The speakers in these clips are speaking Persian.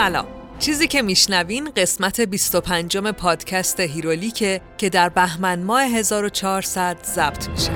سلام. چیزی که میشنوین قسمت 25 پادکست هیرولیکه که در بهمن ماه 1400 ضبط میشه.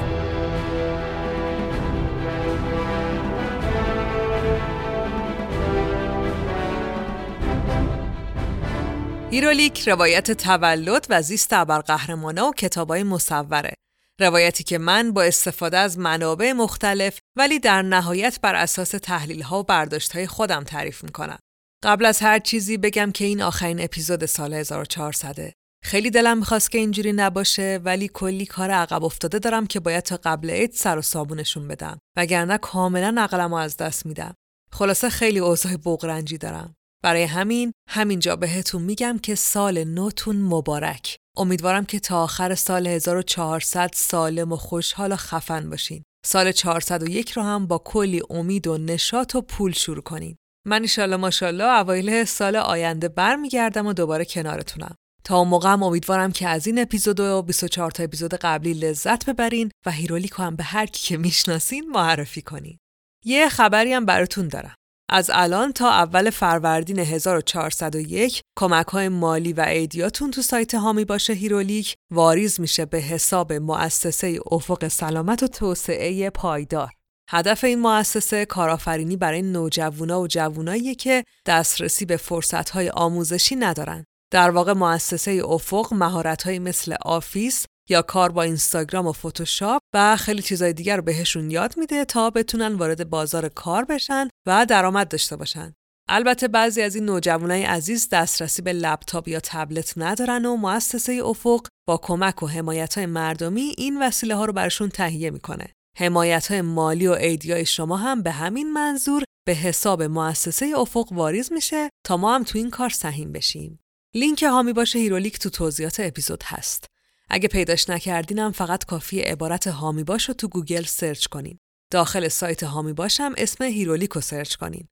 هیرولیک روایت تولد و زیست ابرقهرمانه و کتابای مصوره. روایتی که من با استفاده از منابع مختلف ولی در نهایت بر اساس تحلیل ها و برداشت های خودم تعریف می‌کنم. قبل از هر چیزی بگم که این آخرین اپیزود سال 1400 خیلی دلم می‌خواست که اینجوری نباشه ولی کلی کار عقب افتاده دارم که باید تا قبل عید سر و صابونشون بدم وگرنه کاملا عقلم از دست میدم. خلاصه خیلی اوضاع بغرنجی دارم. برای همین همینجا بهتون میگم که سال نوتون مبارک. امیدوارم که تا آخر سال 1400 سالم و خوشحال و خفن باشین. سال 401 رو هم با کلی امید و نشاط و پول شروع کنین. من ایشالله ماشالله اوایل سال آینده برمیگردم و دوباره کنارتونم. تا اون موقع امیدوارم که از این اپیزود و 24 تا اپیزود قبلی لذت ببرین و Herolic و هم به هر کی که می‌شناسین معرفی کنین. یه خبری هم براتون دارم. از الان تا اول فروردین 1401 کمک های مالی و عیدیاتون تو سایت حامی باش Herolic واریز میشه به حساب مؤسسه افق سلامت و توسعه پایدار. هدف این مؤسسه کارآفرینی برای نوجوانا و جوونایی که دسترسی به فرصتهای آموزشی ندارن. در واقع مؤسسه افق مهارت‌هایی مثل Office یا کار با اینستاگرام و فتوشاپ و خیلی چیزای دیگر رو بهشون یاد میده تا بتونن وارد بازار کار بشن و درآمد داشته باشن. البته بعضی از این نوجوانای عزیز دسترسی به لپتاپ یا تبلت ندارن و مؤسسه افق با کمک و حمایت مردمی این وسیله ها رو برشون تهیه می‌کنه. حمایت های مالی و عیدیای شما هم به همین منظور به حساب مؤسسه افق واریز میشه تا ما هم تو این کار سهیم بشیم. لینک حامی باش هیرولیک تو توضیحات اپیزود هست. اگه پیداش نکردینم فقط کافیه عبارت حامی باش رو تو گوگل سرچ کنین. داخل سایت حامی باشم اسم هیرولیک رو سرچ کنین.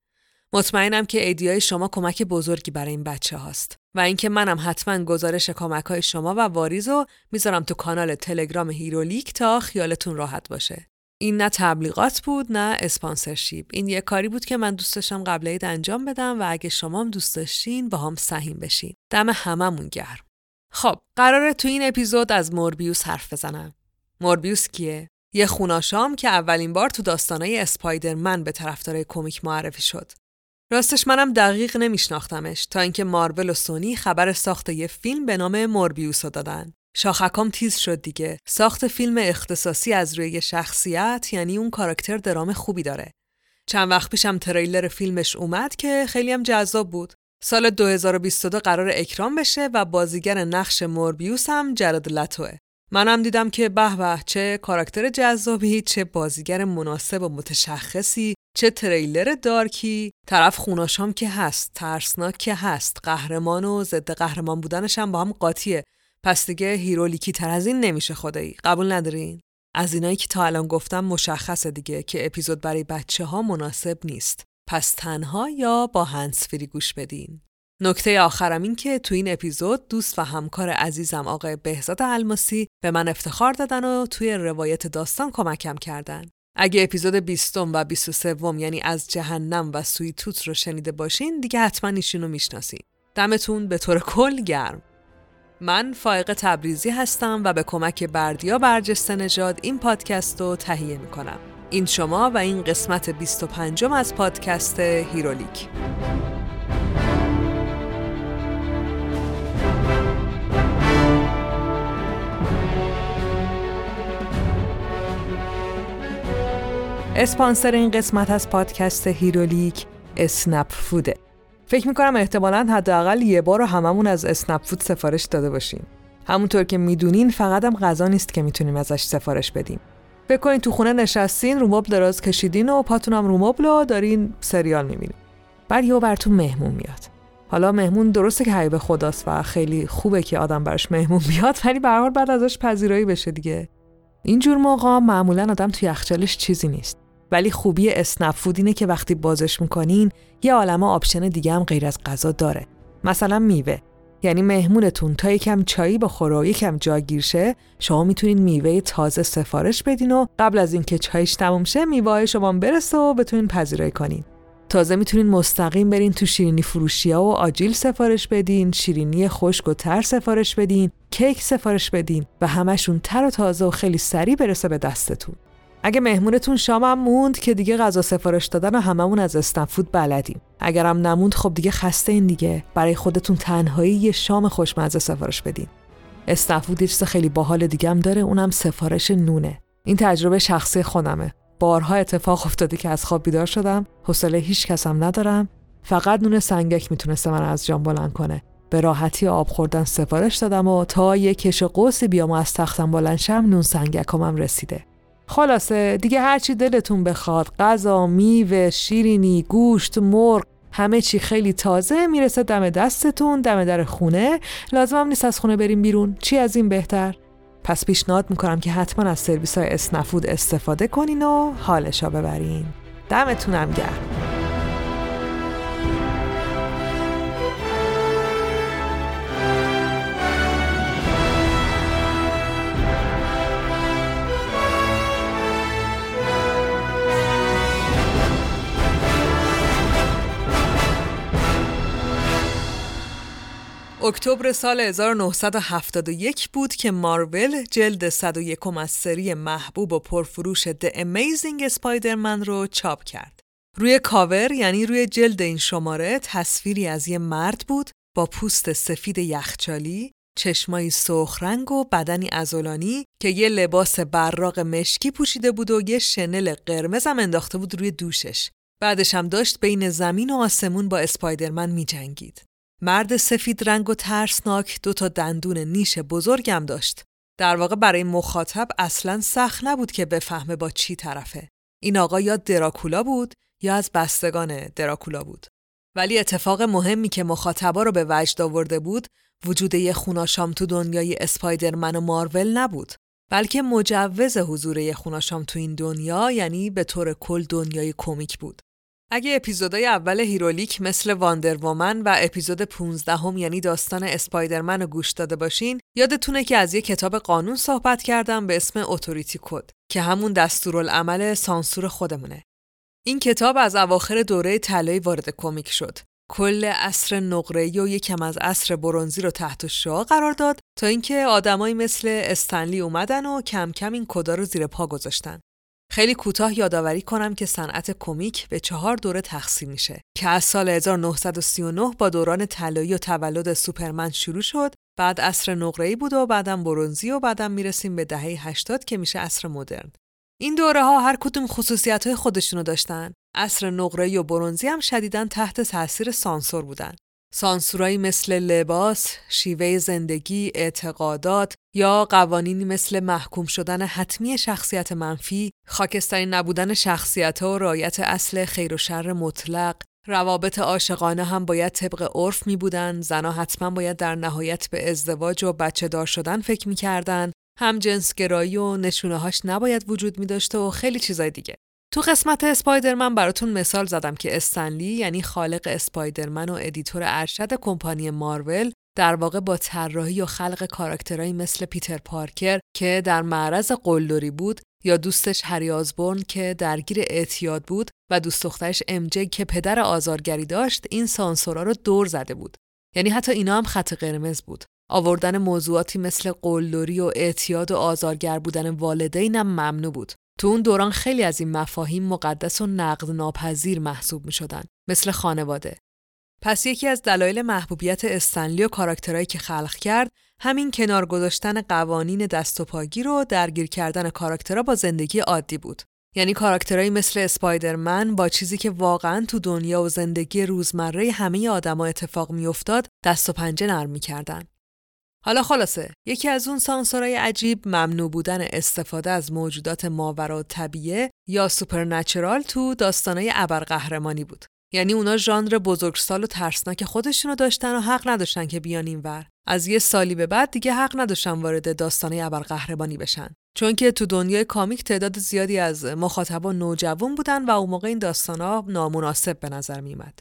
مطمئنم که عیدیای شما کمک بزرگی برای این بچه هاست و اینکه منم حتما گزارش کمک های شما و واریز رو می‌ذارم تو کانال تلگرام هیرولیک تا خیالتون راحت باشه. این نه تبلیغات بود نه sponsorship این یه کاری بود که من دوست داشتم قبل عید انجام بدم و اگه شما هم دوست داشتین با هم سهیم بشین دم هممون گرم خب قراره تو این اپیزود از موربیوس حرف بزنم. موربیوس کیه؟ یه خوناشام که اولین بار تو داستانای اسپایدرمن به طرفدارای کمیک معرفی شد. راستش منم دقیق نمیشناختمش تا اینکه مارول و سونی خبر ساخت یه فیلم به نام موربیوس رو دادن. شاخکام تیز شد دیگه. ساخت فیلم اختصاصی از روی شخصیت یعنی اون کاراکتر درام خوبی داره. چند وقت پیشم تریلر فیلمش اومد که خیلی هم جذاب بود. سال 2022 قرار اکرام بشه و بازیگر نقش موربیوس هم جرد لتوه. منم دیدم که به به چه کاراکتر جذابی چه بازیگر مناسب و متشخصی چه تریلر دارکی طرف خوناشام که هست ترسناک که هست قهرمان و ضد قهرمان بودنش هم با هم قاطیه پس دیگه هیرولیکی تر از این نمیشه خدایی قبول ندارین از اینایی که تا الان گفتم مشخصه دیگه که اپیزود برای بچه ها مناسب نیست پس تنها یا با هنسفری گوش بدین. نکته آخرم این که تو این اپیزود دوست و همکار عزیزم آقای بهزاد الماسی به من افتخار دادن و توی روایت داستان کمکم کردن. اگه اپیزود 20 و 23 یعنی از جهنم و Sweet Tooth رو شنیده باشین دیگه حتما ایشونو می‌شناسین. دمتون به طور کل گرم. من فائق تبریزی هستم و به کمک بردیا برجسته نژاد این پادکست رو تهیه می‌کنم. این شما و این قسمت 25 از پادکست هیرولیک اسپانسر این قسمت از پادکست هیرولیک اسنپ فوده فکر می‌کنم احتمالا حداقل یه بار رو هممون از اسنپ فود سفارش داده باشیم. همونطور که می‌دونین فقط هم غذا نیست که می‌تونیم ازش سفارش بدیم. فکر کنین تو خونه نشستین رو مبل دراز کشیدین و پاتون هم رو مبل و دارین سریال می‌بینین. بعد یهو براتون مهمون میاد. حالا مهمون درسته که حبیب خداست و خیلی خوبه که آدم براش مهمون بیاد ولی باید ازش پذیرایی بشه دیگه. اینجور موقع معمولا آدم توی یخچالش چیزی نیست. ولی خوبی اسنپ فود اینه که وقتی بازش می‌کنین یه عالمه آپشن دیگه هم غیر از غذا داره. مثلا میوه. یعنی مهمونتون تا یکم چایی بخوره و یکم جاگیر شه شما می‌تونین میوه تازه سفارش بدین و قبل از اینکه چایش تموم شه میوه شما برسه و بتونین پذیرایی کنین. تازه می‌تونین مستقیم برین تو شیرینی فروشی و آجیل سفارش بدین شیرینی خشک و تر سفارش بدین کیک سفارش بدین و همشون تر و تازه و خیلی سریع برسه به دستتون. اگه مهمونتون شامم موند که دیگه غذا سفارش دادن و هممون از استنفود بلدیم. اگرم نموند خب دیگه خسته این دیگه. برای خودتون تنهایی یه شام خوشمزه سفارش بدین. استنفود یه چیز خیلی باحال دیگه هم داره اونم سفارش نونه. این تجربه شخصی خودمه. بارها اتفاق افتاده که از خواب بیدار شدم. حوصله هیچ کسم ندارم. فقط نون سنگک می‌تونسته من از جام بلند کنه. به راحتی آب خوردن سفارش دادم و تا یه کش قوسی بیام از تختم بلند شم نون سنگکمم رسیده. خلاصه دیگه هرچی دلتون بخواد غذا میوه شیرینی گوشت مرغ همه چی خیلی تازه می‌رسه دم دستتون دم در خونه. لازمم نیست از خونه بریم بیرون. چی از این بهتر؟ پس پیشنهاد می‌کنم که حتما از سرویس های اسنفود استفاده کنین و حالشا ببرین. دمتونم گرم. اکتبر سال 1971 بود که مارول جلد 101 از سری محبوب و پرفروش The Amazing Spider-Man رو چاپ کرد. روی کاور یعنی روی جلد این شماره تصویری از یه مرد بود با پوست سفید یخچالی، چشمایی سرخ رنگ و بدنی ازولانی که یه لباس براق مشکی پوشیده بود و یه شنل قرمز هم انداخته بود روی دوشش. بعدش هم داشت بین زمین و آسمون با اسپایدرمن می جنگید. مرد سفید رنگ و ترسناک دو تا دندون نیش بزرگم داشت. در واقع برای مخاطب اصلا سخت نبود که بفهمه با چی طرفه. این آقا یا دراکولا بود یا از بستگان دراکولا بود. ولی اتفاق مهمی که مخاطبا رو به وجد آورده بود وجود یه خوناشام تو دنیای اسپایدرمن و مارول نبود بلکه مجوز حضور یه خوناشام تو این دنیا یعنی به طور کل دنیای کمیک بود اگه اپیزودهای اول هیرولیک مثل واندر وومن و اپیزود 15 هم یعنی داستان اسپایدرمن رو گوش داده باشین یادتونه که از یه کتاب قانون صحبت کردم به اسم Authority Code که همون دستورالعمل سانسور خودمونه. این کتاب از اواخر دوره طلایی وارد کمیک شد. کل عصر نقره‌ای و یکم از عصر برونزی رو تحت شعاع قرار داد تا اینکه آدمایی مثل استنلی اومدن و کم کم این کدا رو زیر پا گذاشتن. خیلی کوتاه یادآوری کنم که صنعت کمیک به چهار دوره تقسیم میشه که از سال 1939 با دوران طلایی و تولد سوپرمن شروع شد. بعد عصر نقره‌ای بود و بعدم برونزی و بعدم می‌رسیم به دهه 80 که میشه عصر مدرن. این دوره ها هر کدوم خصوصیت های خودشونو داشتن. عصر نقره‌ای و برونزی هم شدیداً تحت تاثیر سانسور بودن. سانسورایی مثل لباس، شیوه زندگی، اعتقادات یا قوانینی مثل محکوم شدن حتمی شخصیت منفی، خاکستری نبودن شخصیت و رایت اصل خیر و شر مطلق، روابط عاشقانه هم باید طبق عرف می بودن، زنها حتما باید در نهایت به ازدواج و بچه دار شدن فکر می کردن، هم جنسگرایی و نشونه هاش نباید وجود می داشته و خیلی چیزای دیگه. تو قسمت اسپایدرمن براتون مثال زدم که استنلی یعنی خالق اسپایدرمن و editor ارشد کمپانی مارول در واقع با طراحی و خلق کاراکترهایی مثل پیتر پارکر که در معرض قلدری بود یا دوستش هری آزبورن که درگیر اعتیاد بود و دوست دخترش امجی که پدر آزارگری داشت این سانسورا رو دور زده بود. یعنی حتی اینا هم خط قرمز بود. آوردن موضوعاتی مثل قلدری و اعتیاد و آزارگر بودن والدینم ممنوع بود. تو اون دوران خیلی از این مفاهیم مقدس و نقد ناپذیر محسوب می شدن. مثل خانواده. پس یکی از دلایل محبوبیت استنلی و کاراکترهایی که خلق کرد همین کنار گذاشتن قوانین دست و پاگیر و درگیر کردن کاراکترها با زندگی عادی بود. یعنی کاراکترهایی مثل اسپایدرمن با چیزی که واقعا تو دنیا و زندگی روزمره همه آدما اتفاق میافتاد دست و پنجه نرم می‌کردن. حالا خلاصه یکی از اون سانسورای عجیب ممنوع بودن استفاده از موجودات ماورا طبیعه یا supernatural تو داستانای ابرقهرمانی بود. یعنی اونا ژانر بزرگسال و ترسناک خودشونو داشتن و حق نداشتن که بیان اینور. از یه سالی به بعد دیگه حق نداشتن وارد داستانای ابرقهرمانی بشن. چون که تو دنیای کامیک تعداد زیادی از مخاطبا نوجوان بودن و اون موقع این داستانا نامناسب به نظر میمد.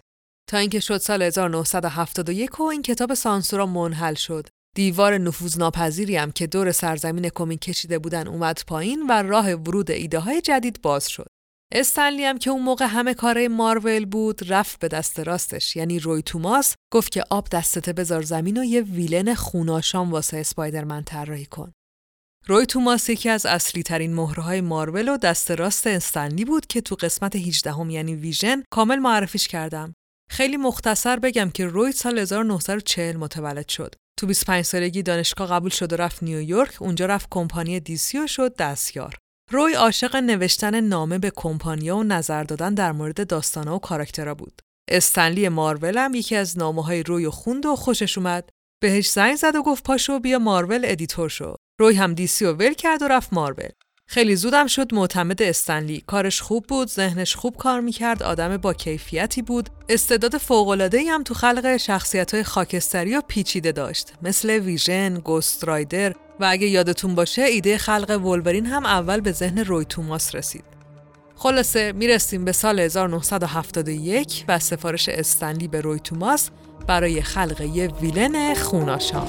تا اینکه شد سال 1971 و این کتاب سانسورا منحل شد دیوار نفوذناپذیری هم که دور سرزمین کمیک کشیده بودن اومد پایین و راه ورود ایده های جدید باز شد. استنلی هم که اون موقع همه کاره مارول بود رفت به دست راستش یعنی روی توماس گفت که آب دستته بذار زمین و یه ویلن خوناشام واسه اسپایدرمن طراحی کن. روی توماس یکی از اصلی ترین مهرهای مارول و دست راست استنلی بود که تو قسمت 18 هم یعنی ویژن کامل معرفیش کردم. خیلی مختصر بگم که روی سال 1940 متولد شد. تو 25 سالگی دانشگاه قبول شد و رفت نیویورک، اونجا رفت کمپانی دیسی و شد دستیار. روی عاشق نوشتن نامه به کمپانیا و نظر دادن در مورد داستانا و کاراکترها بود. استنلی مارول هم یکی از نامه های روی خوند و خوشش اومد. بهش زنگ زد و گفت پاشو بیا مارول editor شو. روی هم دیسی و ول کرد و رفت مارول. خیلی زودم شد معتمد استنلی. کارش خوب بود، ذهنش خوب کار می‌کرد، آدم با کیفیتی بود. استعداد فوق‌العاده‌ای هم تو خلق شخصیت‌های خاکستری و پیچیده داشت. مثل ویژن، گوست رایدر و اگه یادتون باشه ایده خلق ولورین هم اول به ذهن روی توماس رسید. خلاصه می‌رسیم به سال 1971 و سفارش استنلی به روی توماس برای خلق یه ویلن خوناشام.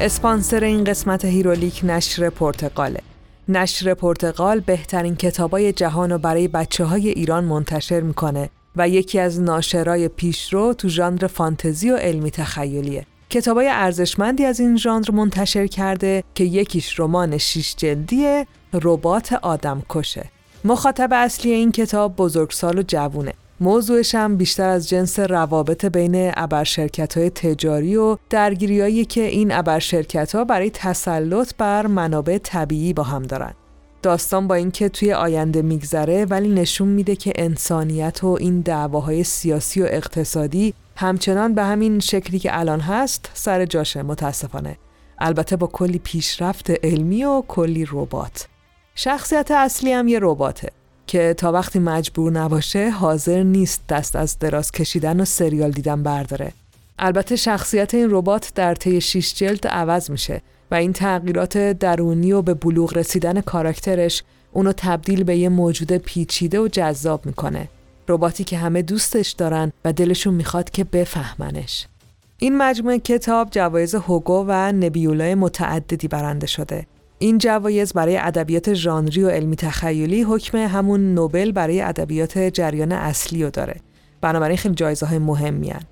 اسپانسر این قسمت هیرولیک نشر پرتقاله. نشر پرتقال بهترین کتابای جهان رو برای بچه های ایران منتشر می‌کنه و یکی از ناشرای پیشرو تو ژانر فانتزی و علمی تخیلیه. کتابای ارزشمندی از این ژانر منتشر کرده که یکیش رمان شیش جلدی ربات آدم کشه. مخاطب اصلی این کتاب بزرگسال و جوونه موضوعش هم بیشتر از جنس روابط بین ابرشرکت های تجاری و درگیریایی که این ابرشرکت ها برای تسلط بر منابع طبیعی با هم دارن. داستان با اینکه توی آینده میگذره ولی نشون میده که انسانیت و این دعواهای سیاسی و اقتصادی همچنان به همین شکلی که الان هست سر جاشه متاسفانه. البته با کلی پیشرفت علمی و کلی ربات. شخصیت اصلی هم یه رباته. که تا وقتی مجبور نباشه حاضر نیست دست از دراز کشیدن و سریال دیدن برداره. البته شخصیت این ربات در طی شیش جلد عوض میشه و این تغییرات درونی و به بلوغ رسیدن کاراکترش اونو تبدیل به یه موجود پیچیده و جذاب می‌کنه. رباتی که همه دوستش دارن و دلشون می‌خواد که بفهمنش. این مجموعه کتاب جوایز هوگو و نبیولای متعددی برنده شده این جوایز برای ادبیات ژانری و علمی تخیلی حکم همون نوبل برای ادبیات جریان اصلی رو داره. بنابراین خیلی جایزه های مهمی هن.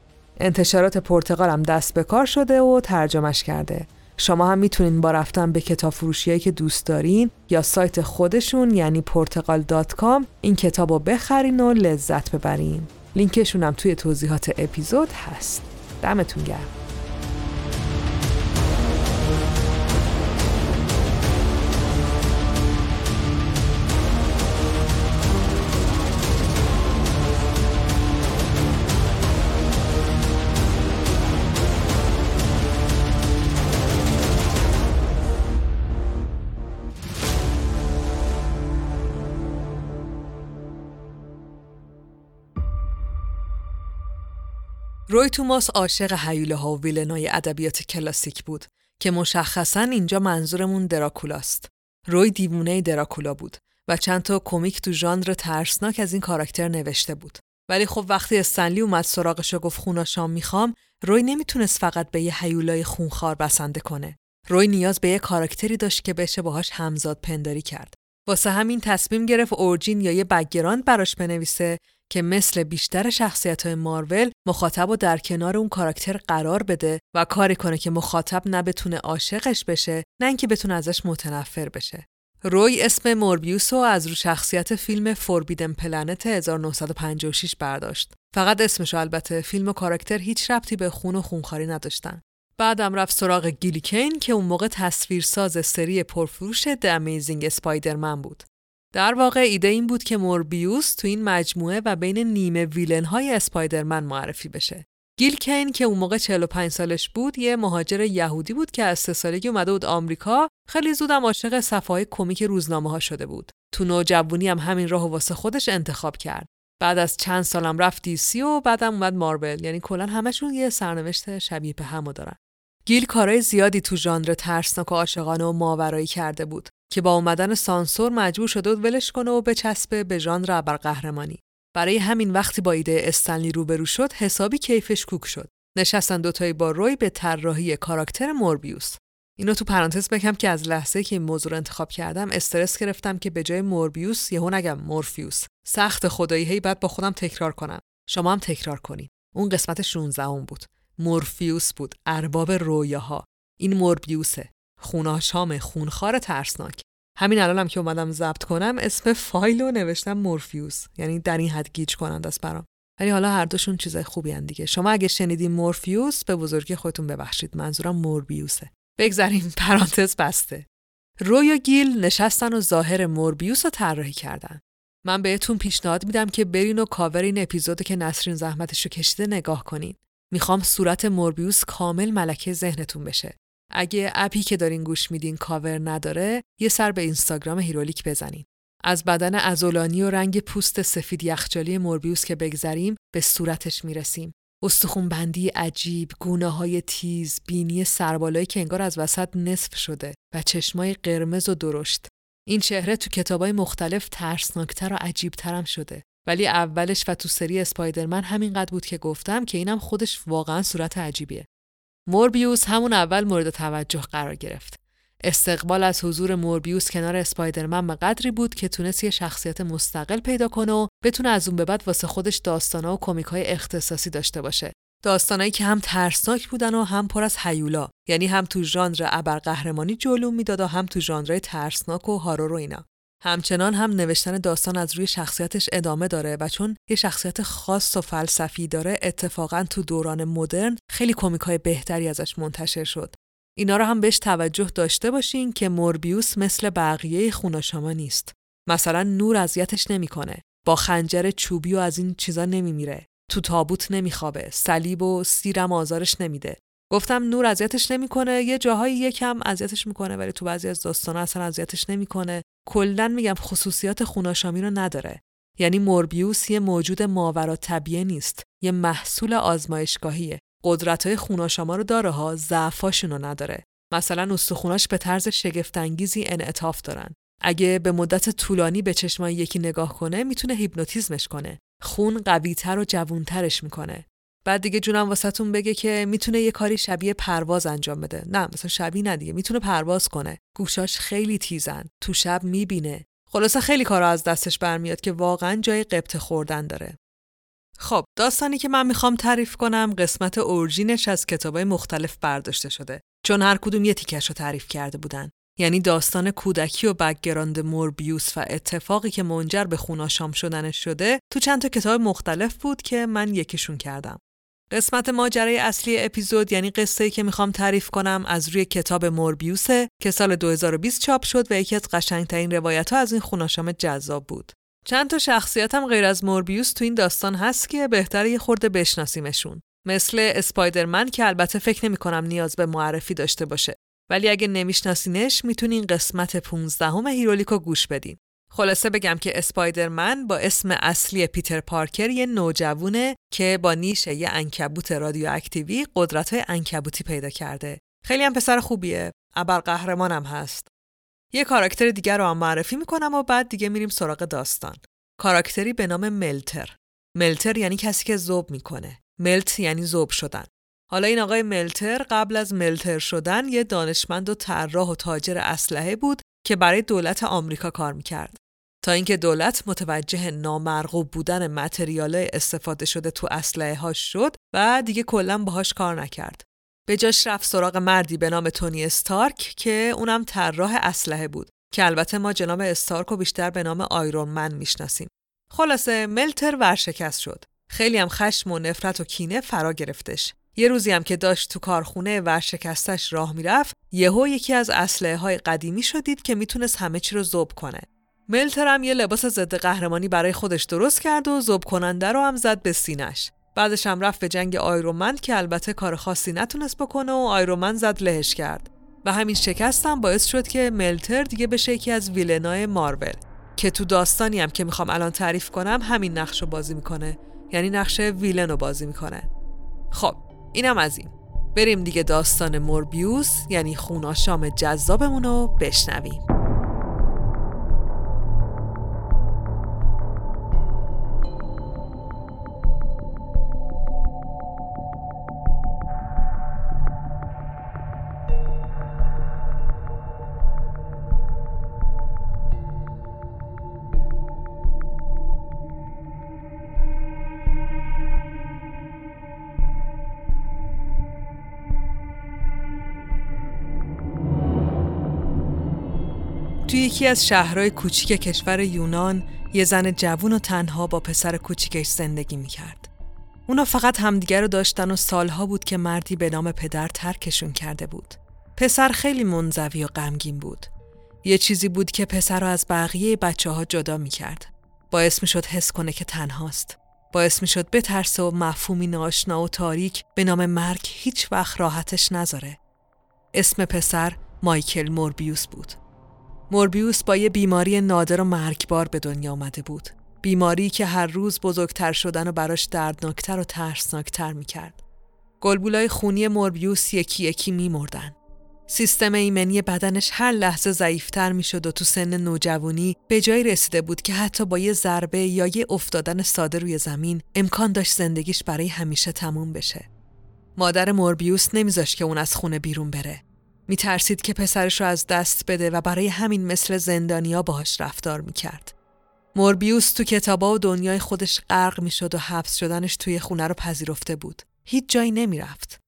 انتشارات پرتغال هم دست به کار شده و ترجمهش کرده. شما هم می‌تونین با رفتن به کتاب فروشی که دوست دارین یا سایت خودشون یعنی پرتغال این کتاب رو بخرین و لذت ببرین. لینکشون هم توی توضیحات اپیزود هست. دمتون گرم. روی توماس عاشق حیوله ها و ویلنای ادبیات کلاسیک بود که مشخصا اینجا منظورمون دراکولاست. روی دیوونه دراکولا بود و چند تا کمیک تو ژانر ترسناک از این کاراکتر نوشته بود. ولی خب وقتی استنلی اومد سراغش و گفت خوناشام می‌خوام، روی نمی‌تونست فقط به یه حیولای خونخوار بسنده کنه. روی نیاز به یه کاراکتری داشت که بشه باهاش همزاد پنداری کرد. واسه همین تصمیم گرفت اورجین یا یه بگراند براش بنویسه که مثل بیشتر شخصیت های مارول مخاطب و در کنار اون کاراکتر قرار بده و کاری کنه که مخاطب نه بتونه عاشقش بشه نه اینکه بتونه ازش متنفر بشه. روی اسم موربیوس رو از رو شخصیت فیلم فوربیدن پلنت 1956 برداشت. فقط اسمش البته فیلم و کاراکتر هیچ ربطی به خون و خونخواری نداشتن. بعدم رفت سراغ گیلیکین که اون موقع تصویرساز سری پرفروش د امیزینگ اسپایدرمن بود. در واقع ایده این بود که موربیوس تو این مجموعه و بین نیمه ویلن های اسپایدرمن معرفی بشه. گیل کین که اون موقع 45 سالش بود یه مهاجر یهودی بود که از سه سالگی اومده بود آمریکا. خیلی زودم عاشق صفحه کمیک روزنامه ها شده بود. تو نوجوانی هم همین راه واسه خودش انتخاب کرد. بعد از چند سالم رفت دیسی و بعدم اومد ماربل یعنی کلا همشون یه سرنوشت شبیه به همو دارن. گیل کارهای زیادی تو ژانر ترسناک و عاشقانه و ماورایی کرده بود. که با اومدن سانسور مجبور شده بود ولش کنه و بچسبه به ژانر ابرقهرمانی. برای همین وقتی با ایده استنلی روبرو شد حسابی کیفش کوک شد. نشستن دوتایی با روی به طراحی کاراکتر موربیوس. اینو تو پرانتز بگم که از لحظه که این موضوع رو انتخاب کردم استرس گرفتم که به جای موربیوس یهو نگم مورفیوس. سخت خدایی هی بعد با خودم تکرار کنم. شما هم تکرار کنید اون قسمت 16 اون بود. مورفیوس بود. ارباب رویاها. این موربیوسه. خوناشام خونخوار ترسناک. همین الانم که اومدم ضبط کنم اسم فایل رو نوشتم مورفیوس. یعنی در این حد گیج کننده است برام. ولی حالا هر دوشون چیزای خوبی ان دیگه. شما اگه شنیدین مورفیوس به بزرگی خودتون ببخشید. منظورم موربیوسه. بگذاریم پرانتز بسته. روی و گیل نشستن و ظاهر موربیوس رو طراحی کردن. من بهتون پیشنهاد میدم که برین و کاور این اپیزود که نسرین زحمتش رو کشیده نگاه کنین. می‌خوام صورت موربیوس کامل ملکه ذهنتون بشه. اگه اپی که دارین گوش میدین کاور نداره یه سر به اینستاگرام هیرولیک بزنین از بدن عضلانی و رنگ پوست سفید یخچالی موربیوس که بگذریم به صورتش می‌رسیم استخون بندی عجیب، گونه های تیز، بینی سربالایی که انگار از وسط نصف شده و چشمای قرمز و درشت. این چهره تو کتابای مختلف ترسناکتر و عجیبترم شده. ولی اولش و تو سری اسپایدرمن همینقدر بود که گفتم که اینم خودش واقعا صورت عجیبیه. موربیوس همون اول مورد توجه قرار گرفت. استقبال از حضور موربیوس کنار اسپایدرمن به قدری بود که تونست یه شخصیت مستقل پیدا کنه و بتونه از اون به بعد واسه خودش داستانا و کمیک های اختصاصی داشته باشه. داستانایی که هم ترسناک بودن و هم پر از حیولا یعنی هم تو ژانر ابرقهرمانی جلو می‌داد و هم تو ژانر ترسناک و هارور و اینا همچنان هم نوشتن داستان از روی شخصیتش ادامه داره و چون یه شخصیت خاص و فلسفی داره اتفاقا تو دوران مدرن خیلی کمیک های بهتری ازش منتشر شد. اینا رو هم بهش توجه داشته باشین که موربیوس مثل بقیه خوناشاما نیست. مثلا نور اذیتش نمی‌کنه. با خنجر چوبی و از این چیزا نمیمیره. تو تابوت نمیخوابه. صلیب و سیرم آزارش نمیده. گفتم نور اذیتش نمی‌کنه. یه جاهایی یکم اذیتش می‌کنه ولی تو بعضی از داستانا اصلا اذیتش نمی‌کنه. کلا میگم خصوصیات خوناشامی رو نداره. یعنی موربیوس یه موجود ماورا طبیعه نیست. یه محصول آزمایشگاهیه. قدرت‌های خوناشاما رو داره ها ضعفاشون رو نداره. مثلا استخوناش به طرز شگفتانگیزی انعطاف دارن. اگه به مدت طولانی به چشمای یکی نگاه کنه می‌تونه هیپنوتیزمش کنه. خون قویتر و جوونترش می‌کنه. بعد دیگه جونم واسهتون بگه که می‌تونه یه کاری شبیه پرواز انجام بده. نه مثلا شبیه نه دیگه می‌تونه پرواز کنه. گوشاش خیلی تیزن تو شب می‌بینه. خلاصه خیلی کارا از دستش برمیاد که واقعا جای قبط خوردن داره. خب داستانی که من می‌خوام تعریف کنم قسمت origin ش از کتابای مختلف برداشته شده. چون هر کدوم یه تیکش رو تعریف کرده بودن. یعنی داستان کودکی و background موربیوس و اتفاقی که منجر به خوناشام شدنش شده تو چند تا کتاب مختلف بود که من یکیشون کردم. قسمت ماجرای اصلی اپیزود یعنی قصه ای که می‌خوام تعریف کنم از روی کتاب موربیوسه که سال 2020 چاپ شد و یکی از قشنگترین روایت ها از این خوناشام جذاب بود. چند تا شخصیت هم غیر از موربیوس تو این داستان هست که بهتره یه خورده بشناسیمشون. مثل اسپایدرمن که البته فکر نمی کنم نیاز به معرفی داشته باشه. ولی اگه نمیشناسینش می‌تونین قسمت 15 همه هیرولیکو گوش بدین. خلاصه بگم که اسپایدرمن با اسم اصلی پیتر پارکر یه نوجوونه که با نیش یه انکبوت رادیواکتیوی قدرت های انکبوتی پیدا کرده. خیلی هم پسر خوبیه. ابرقهرمانم هست. یه کاراکتر دیگر رو هم معرفی می‌کنم و بعد دیگه میریم سراغ داستان. کاراکتری به نام ملتر. ملتر یعنی کسی که زوب می‌کنه. ملت یعنی زوب شدن. حالا این آقای ملتر قبل از ملتر شدن یه دانشمند و طراح و تاجر اسلحه بود که برای دولت آمریکا کار می‌کرد. تا اینکه دولت متوجه نامرغوب بودن متریال استفاده شده تو اسلحه هاش شد و دیگه کلا باهاش کار نکرد. به جاش رفت سراغ مردی به نام تونی استارک که اونم طراح اسلحه بود که البته ما جناب استارک رو بیشتر به نام آیرون من می‌شناسیم. خلاصه ملتر ورشکست شد. خیلی هم خشم و نفرت و کینه فرا گرفتش. یه روزی هم که داشت تو کارخونه ورشکستش راه می‌رفت یهو یکی از اسلحه های قدیمی شدید که می‌تونست همه چی رو ذوب کنه ملتر هم یه لباس ضد قهرمانی برای خودش درست کرد و ذوب کننده رو هم زد به سینش بعدش هم رفت به جنگ آیرومن که البته کار خاصی نتونست بکنه و آیرومن زد لهش کرد. و همین شکست هم باعث شد که ملتر دیگه بشه یکی از ویلنای مارول. که تو داستانی هم که می‌خوام الان تعریف کنم همین نقش رو بازی می‌کنه. یعنی نقش ویلن رو بازی می‌کنه. خب اینم از این. بریم دیگه داستان موربیوس یعنی خوناشام جذابمون رو بشنویم. توی یکی از شهرهای کوچیک کشور یونان یه زن جوون و تنها با پسر کوچیکش زندگی می‌کرد. اونا فقط همدیگر رو داشتن و سالها بود که مردی به نام پدر ترکشون کرده بود. پسر خیلی منزوی و غمگین بود. یه چیزی بود که پسر رو از بقیه بچه ها جدا می‌کرد. باعث می‌شد حس کنه که تنهاست. باعث می‌شد بترسه و مفهومی ناشنا و تاریک به نام مرگ هیچ وقت راحتش نذاره. اسم پسر مایکل موربیوس بود. موربیوس با یه بیماری نادر و مرگبار به دنیا آمده بود. بیماری که هر روز بزرگتر شدن و براش دردناکتر و ترسناکتر می‌کرد. گلبولای خونی موربیوس یکی یکی میمردن. سیستم ایمنی بدنش هر لحظه ضعیفتر می‌شد و تو سن نوجوانی به جایی رسیده بود که حتی با یه ضربه یا یه افتادن ساده روی زمین امکان داشت زندگیش برای همیشه تموم بشه. مادر موربیوس نمیذاشت که اون از خونه بیرون بره. میترسید که پسرش رو از دست بده و برای همین مثل زندانیا باهاش رفتار می‌کرد. موربیوس تو کتابا و دنیای خودش غرق می‌شد و حبس شدنش توی خونه رو پذیرفته بود. هیچ جایی نمی‌رفت.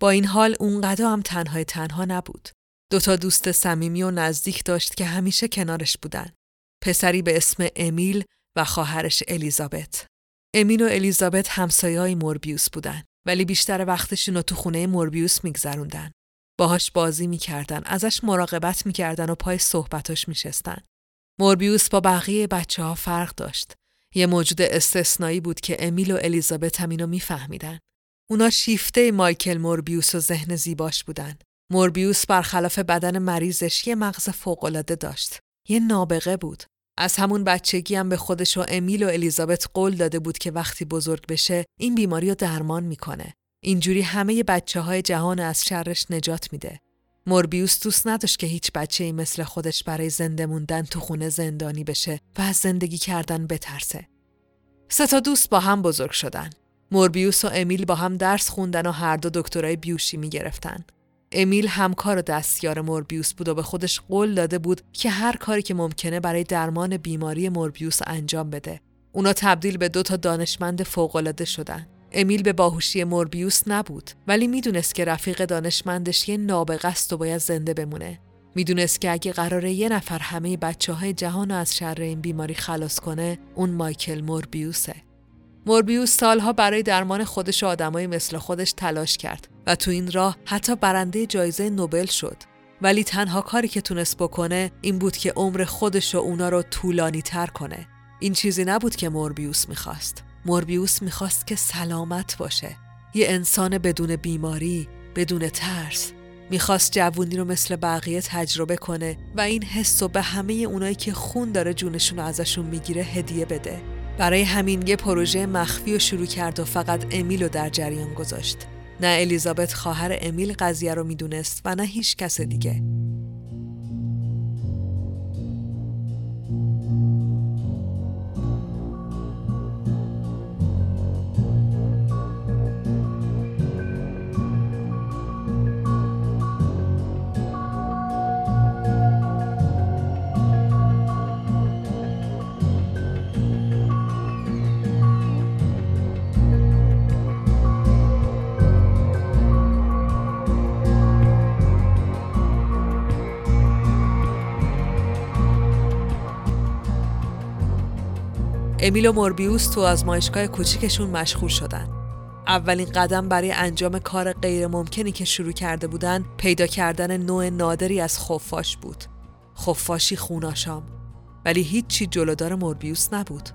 با این حال اونقدر هم تنهای تنها نبود. دوتا دوست صمیمی و نزدیک داشت که همیشه کنارش بودن. پسری به اسم امیل و خواهرش الیزابت. امیل و الیزابت همسایه های موربیوس بودن ولی بیشتر وقتشون رو تو خونه موربیوس میگذروندن. باهاش بازی می‌کردن، ازش مراقبت می‌کردن و پای صحبتاش میشستن. موربیوس با بقیه بچه ها فرق داشت. یه موجود استثنایی بود که امیل و الیزابت هم اینو میفهمیدن. اونا شیفته مایکل موربیوس و ذهن زیباش بودن. موربیوس برخلاف بدن مریضش یه مغز فوقالعاده داشت. یه نابغه بود. از همون بچگی هم به خودش و امیل و الیزابت قول داده بود که وقتی بزرگ بشه این بیماری رو درمان می‌کنه. اینجوری همه بچه های جهان از شرش نجات میده. موربیوس دوست نداشت که هیچ بچه ای مثل خودش برای زنده موندن تو خونه زندانی بشه و از زندگی کردن بترسه. سه تا دوست با هم بزرگ شدن. موربیوس و امیل با هم درس خوندن و هر دو دکترای بیوشیمی گرفتن. امیل همکار و دستیار موربیوس بود و به خودش قول داده بود که هر کاری که ممکنه برای درمان بیماری موربیوس انجام بده. اونا تبدیل به دو تا دانشمند فوق‌العاده شدن. امیل به باهوشی موربیوس نبود ولی می‌دونست که رفیق دانشمندش یه نابغه است و باید زنده بمونه. می‌دونست که اگه قراره یه نفر همه بچه های جهان رو از شر این بیماری خلاص کنه اون مایکل موربیوسه. موربیوس سالها برای درمان خودش و آدمای مثل خودش تلاش کرد و تو این راه حتی برنده جایزه نوبل شد. ولی تنها کاری که تونست بکنه این بود که عمر خودش و اونا رو طولانی تر کنه. این چیزی نبود که موربیوس می‌خواست. موربیوس می‌خواست که سلامت باشه. یه انسان بدون بیماری، بدون ترس. می‌خواست جوونی رو مثل بقیه تجربه کنه و این حس رو به همه اونایی که خون داره جونشون رو ازشون می‌گیره هدیه بده. برای همین یه پروژه مخفی رو شروع کرد و فقط امیل رو در جریان گذاشت. نه الیزابت خواهر امیل قضیه رو می‌دونست و نه هیچ کس دیگه. امیل و موربیوس تو آزمایشگاه کوچیکشون مشغول شدن. اولین قدم برای انجام کار غیر ممکنی که شروع کرده بودن پیدا کردن نوع نادری از خفاش بود. خفاشی خوناشام. ولی هیچی جلودار موربیوس نبود.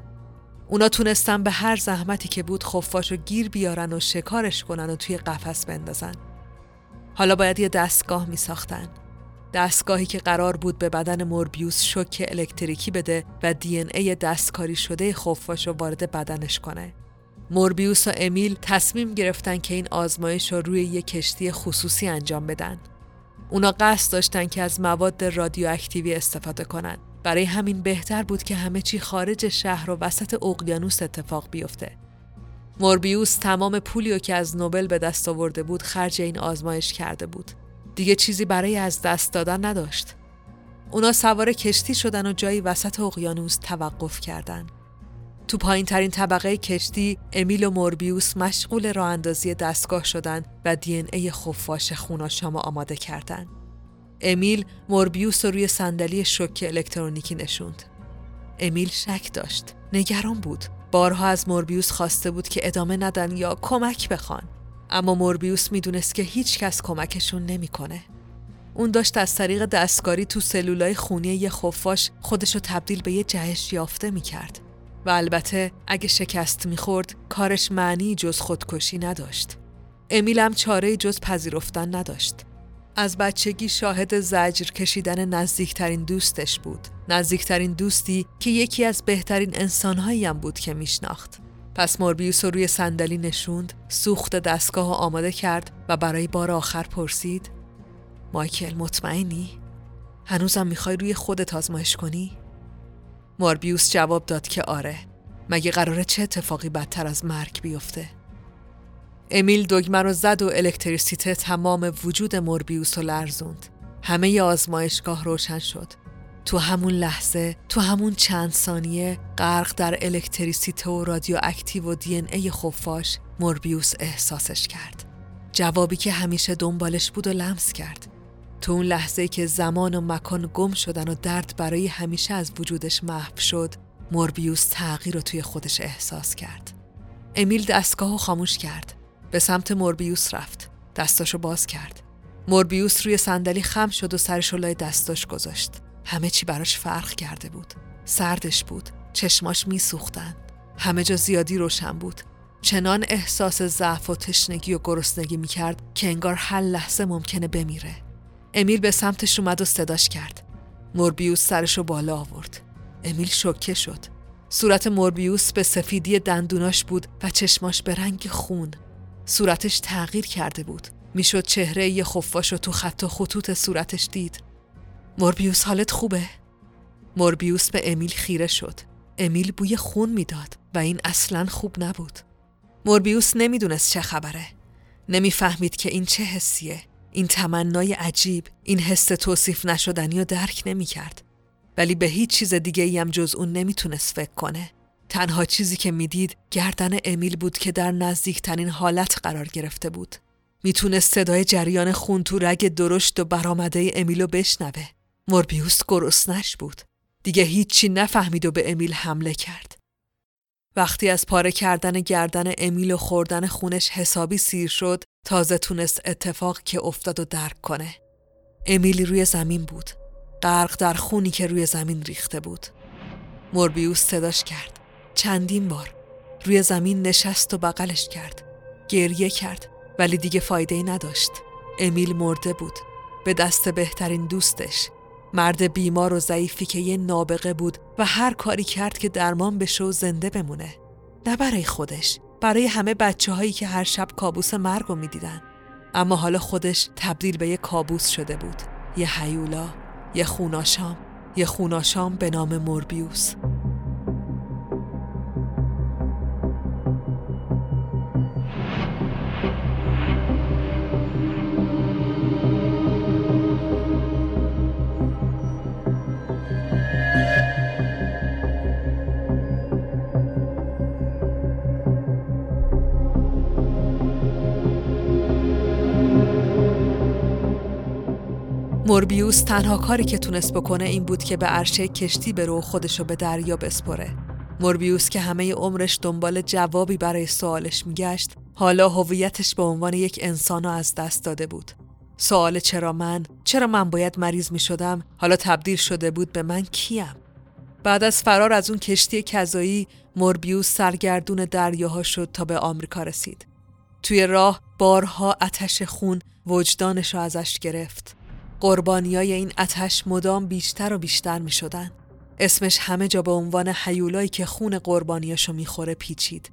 اونا تونستن به هر زحمتی که بود خفاشو گیر بیارن و شکارش کنن و توی قفس بندازن. حالا باید یه دستگاه می ساختن. دستگاهی که قرار بود به بدن موربیوس شوک الکتریکی بده و دی ای دستکاری شده خفاش رو وارد بدنش کنه. موربیوس و امیل تصمیم گرفتن که این آزمایش رو روی یک کشتی خصوصی انجام بدن. اونا قصد داشتن که از مواد رادیواکتیوی استفاده کنن. برای همین بهتر بود که همه چی خارج شهر و وسط اقیانوس اتفاق بیفته. موربیوس تمام پولی که از نوبل به دست آورده بود خرج این آزمایش کرده بود. دیگه چیزی برای از دست دادن نداشت. اونا سوار کشتی شدن و جایی وسط اقیانوس توقف کردن. تو پایین ترین طبقه کشتی امیل و موربیوس مشغول راه اندازی دستگاه شدن و دی ای خفاش خوناشام آماده کردن. امیل موربیوس رو روی صندلی شوک الکترونیکی نشوند. امیل شک داشت. نگران بود. بارها از موربیوس خواسته بود که ادامه ندن یا کمک بخوان. اما موربیوس می‌دونست که هیچ کس کمکشون نمی‌کنه. اون داشت از طریق دستکاری تو سلولای خونی یه خفاش خودشو تبدیل به یه جهش یافته می‌کرد. و البته اگه شکست می‌خورد کارش معنی جز خودکشی نداشت. امیل هم چاره جز پذیرفتن نداشت. از بچگی شاهد زجر کشیدن نزدیکترین دوستش بود. نزدیکترین دوستی که یکی از بهترین انسانهایی هم بود که میشناخت. پس موربیوس رو روی صندلی نشوند، سوخت دستگاه آماده کرد و برای بار آخر پرسید مایکل مطمئنی؟ هنوزم می‌خوای روی خودت آزمایش کنی؟ موربیوس جواب داد که آره مگه قراره چه اتفاقی بدتر از مرگ بیفته؟ امیل دگمه رو زد و الکتریسیته تمام وجود موربیوس رو لرزوند همه آزمایشگاه روشن شد تو همون لحظه تو همون چند ثانیه غرق در الکتریسیته و رادیواکتیو و دی ای خفاش موربیوس احساسش کرد. جوابی که همیشه دنبالش بود و لمس کرد. تو اون لحظه که زمان و مکان گم شدن و درد برای همیشه از وجودش محو شد موربیوس تغییر رو توی خودش احساس کرد. امیل دستگاه خاموش کرد. به سمت موربیوس رفت. دستاشو باز کرد. موربیوس روی صندلی خم شد و سرش لای دستاش گذاشت. همه چی براش فرق کرده بود. سردش بود چشماش میسوختن. همه جا زیادی روشن بود. چنان احساس ضعف و تشنگی و گرسنگی می‌کرد که انگار هر لحظه ممکنه بمیره. امیل به سمتش اومد و صداش کرد. موربیوس سرشو بالا آورد. امیل شوکه شد. صورت موربیوس به سفیدی دندوناش بود و چشماش به رنگ خون. صورتش تغییر کرده بود. می‌شد چهره یه خفاشو تو خط و خطوط صورتش دید. موربیوس حالت خوبه؟ موربیوس به امیل خیره شد. امیل بوی خون می‌داد و این اصلا خوب نبود. موربیوس نمی‌دونست چه خبره. نمی‌فهمید که این چه حسیه. این تمنای عجیب این حس توصیف نشدنی و درک نمی‌کرد. ولی به هیچ چیز دیگه هم جز اون نمی‌تونست فکر کنه. تنها چیزی که می‌دید گردن امیل بود که در نزدیکترین حالت قرار گرفته بود. می‌تونست صدای جریان خون تو رگ درشت و برآمده امیلو بشنوه. موربیوس گرسنش بود. دیگه هیچی نفهمید و به امیل حمله کرد. وقتی از پاره کردن گردن امیل و خوردن خونش حسابی سیر شد تازه تونست اتفاق که افتاد و درک کنه. امیلی روی زمین بود. غرق در خونی که روی زمین ریخته بود. موربیوس صداش کرد. چندین بار. روی زمین نشست و بغلش کرد. گریه کرد ولی دیگه فایده ای نداشت. امیل مرده بود. به دست بهترین دوستش. مرد بیمار و ضعیفی که یه نابغه بود و هر کاری کرد که درمان بشه و زنده بمونه. نه برای خودش برای همه بچه هایی که هر شب کابوس مرگ رو می‌دیدن. اما حالا خودش تبدیل به یه کابوس شده بود. یه حیولا یه خوناشام یه خوناشام به نام موربیوس. موربیوس تنها کاری که تونست بکنه این بود که به عرشه کشتی بره و خودشو به دریا بسپره. موربیوس که همه عمرش دنبال جوابی برای سوالش میگشت حالا هویتش به عنوان یک انسان از دست داده بود. سوال چرا من؟ چرا من باید مریض می شدم؟ حالا تبدیل شده بود به من کیم؟ بعد از فرار از اون کشتی کذایی موربیوس سرگردون دریاها شد تا به آمریکا رسید. توی راه بارها آتش خون وجدانش رو ازش گرفت. قربانیای این آتش مدام بیشتر و بیشتر می شدن. اسمش همه جا به عنوان حیولایی که خون قربانیاشو می‌خوره پیچید.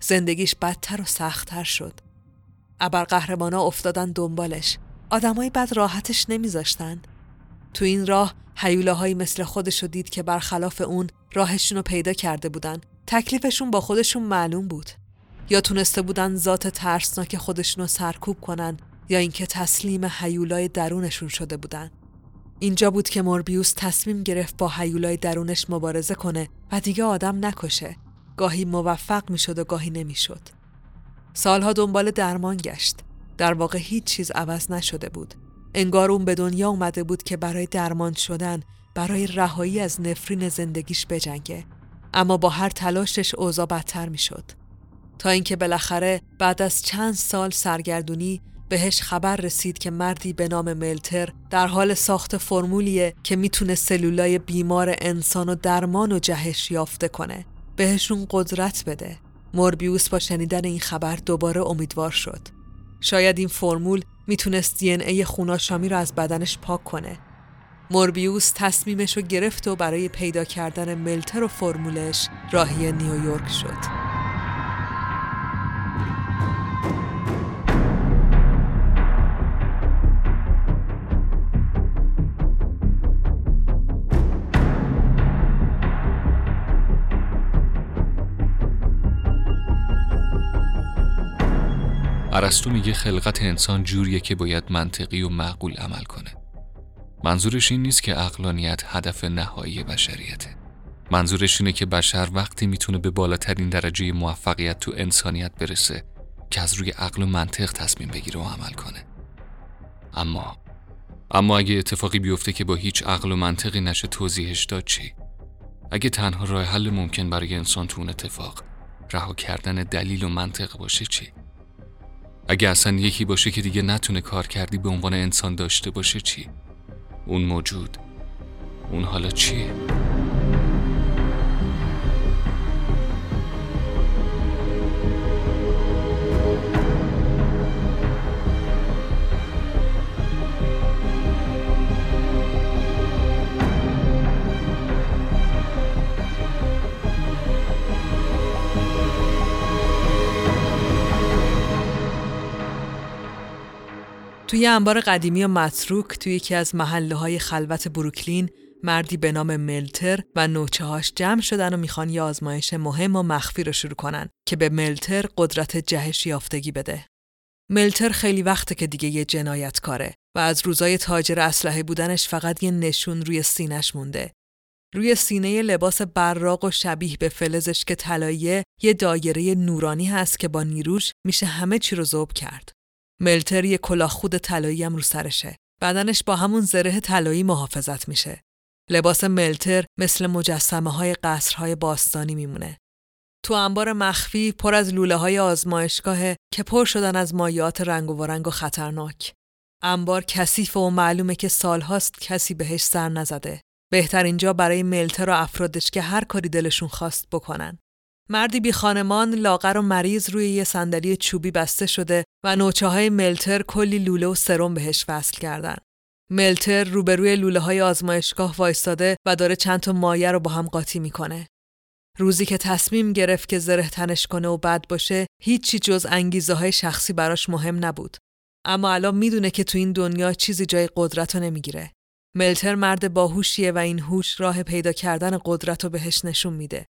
زندگیش بدتر و سختتر شد. ابرقهرمانا افتادن دنبالش. آدمای بد راحتش نمیذاشتن. تو این راه حیولاهایی مثل خودش رو دید که برخلاف اون راهشون رو پیدا کرده بودن. تکلیفشون با خودشون معلوم بود. یا تونسته بودن ذات ترسناک خودشون رو سرکوب کنن یا اینکه تسلیم حیولای درونشون شده بودن. اینجا بود که موربیوس تصمیم گرفت با حیولای درونش مبارزه کنه و دیگه آدم نکشه. گاهی موفق می‌شد و گاهی نمی‌شد. سالها دنبال درمان گشت. در واقع هیچ چیز عوض نشده بود. انگار اون به دنیا اومده بود که برای درمان شدن، برای رهایی از نفرین زندگیش بجنگه. اما با هر تلاشش اوضاع بدتر می‌شد. تا اینکه بالاخره بعد از چند سال سرگردونی بهش خبر رسید که مردی به نام ملتر در حال ساخت فرمولیه که می‌تونه سلولای بیمار انسان و درمان و جهش یافته کنه. بهشون قدرت بده. موربیوس با شنیدن این خبر دوباره امیدوار شد. شاید این فرمول می‌تونست دی ای خوناشامی رو از بدنش پاک کنه. موربیوس تصمیمش رو گرفت و برای پیدا کردن ملتر و فرمولش راهی نیویورک شد. ارسطو میگه خلقت انسان جوریه که باید منطقی و معقول عمل کنه. منظورش این نیست که اقلانیت هدف نهایی بشریته. منظورش اینه که بشر وقتی می‌تونه به بالاترین درجه موفقیت تو انسانیت برسه که از روی عقل و منطق تصمیم بگیره و عمل کنه. اما اما اگه اتفاقی بیفته که با هیچ عقل و منطقی نشه توضیحش داد چی؟ اگه تنها راه حل ممکن برای انسان تو اون اتفاق رها کردن دلیل و منطق باشه چی؟ اگه اصلا یکی باشه که دیگه نتونه کار کردی به عنوان انسان داشته باشه چی؟ اون موجود اون حالا چیه؟ توی انبار قدیمی و متروک توی یکی از محله های خلوت بروکلین مردی به نام ملتر و نوچه هاش جمع شدن و می‌خوان یه آزمایش مهم و مخفی رو شروع کنن که به ملتر قدرت جهش یافتگی بده. ملتر خیلی وقته که دیگه یه جنایت کاره و از روزای تاجر اسلحه بودنش فقط یه نشون روی سینش مونده. روی سینه لباس براق و شبیه به فلزش که طلاییه یه دایره نورانی هست که با نیروش میشه همه چی رو ذوب کرد. ملتر یه کلاه خود طلایی هم رو سرشه. بدنش با همون زره طلایی محافظت میشه. لباس ملتر مثل مجسمه های قصرهای باستانی میمونه. تو انبار مخفی پر از لوله های آزمایشگاهه که پر شدن از مایات رنگ و رنگ و خطرناک. انبار کثیف و معلومه که سالهاست کسی بهش سر نزده. بهتر اینجا برای ملتر و افرادش که هر کاری دلشون خواست بکنن. مردی بی خانمان لاغر و مریض روی یه صندلی چوبی بسته شده و نوچه های ملتر کلی لوله و سرم بهش وصل کردن. ملتر روبروی لوله های آزمایشگاه وایستاده و داره چند تا مایه رو با هم قاطی می‌کنه. روزی که تصمیم گرفت که زره تنش کنه و بد باشه هیچی جز انگیزه های شخصی براش مهم نبود. اما الان می‌دونه که تو این دنیا چیزی جای قدرت رو نمی‌گیره. ملتر مرد باهوشیه و این هوش راه پیدا کردن قدرت رو بهش نشون میده.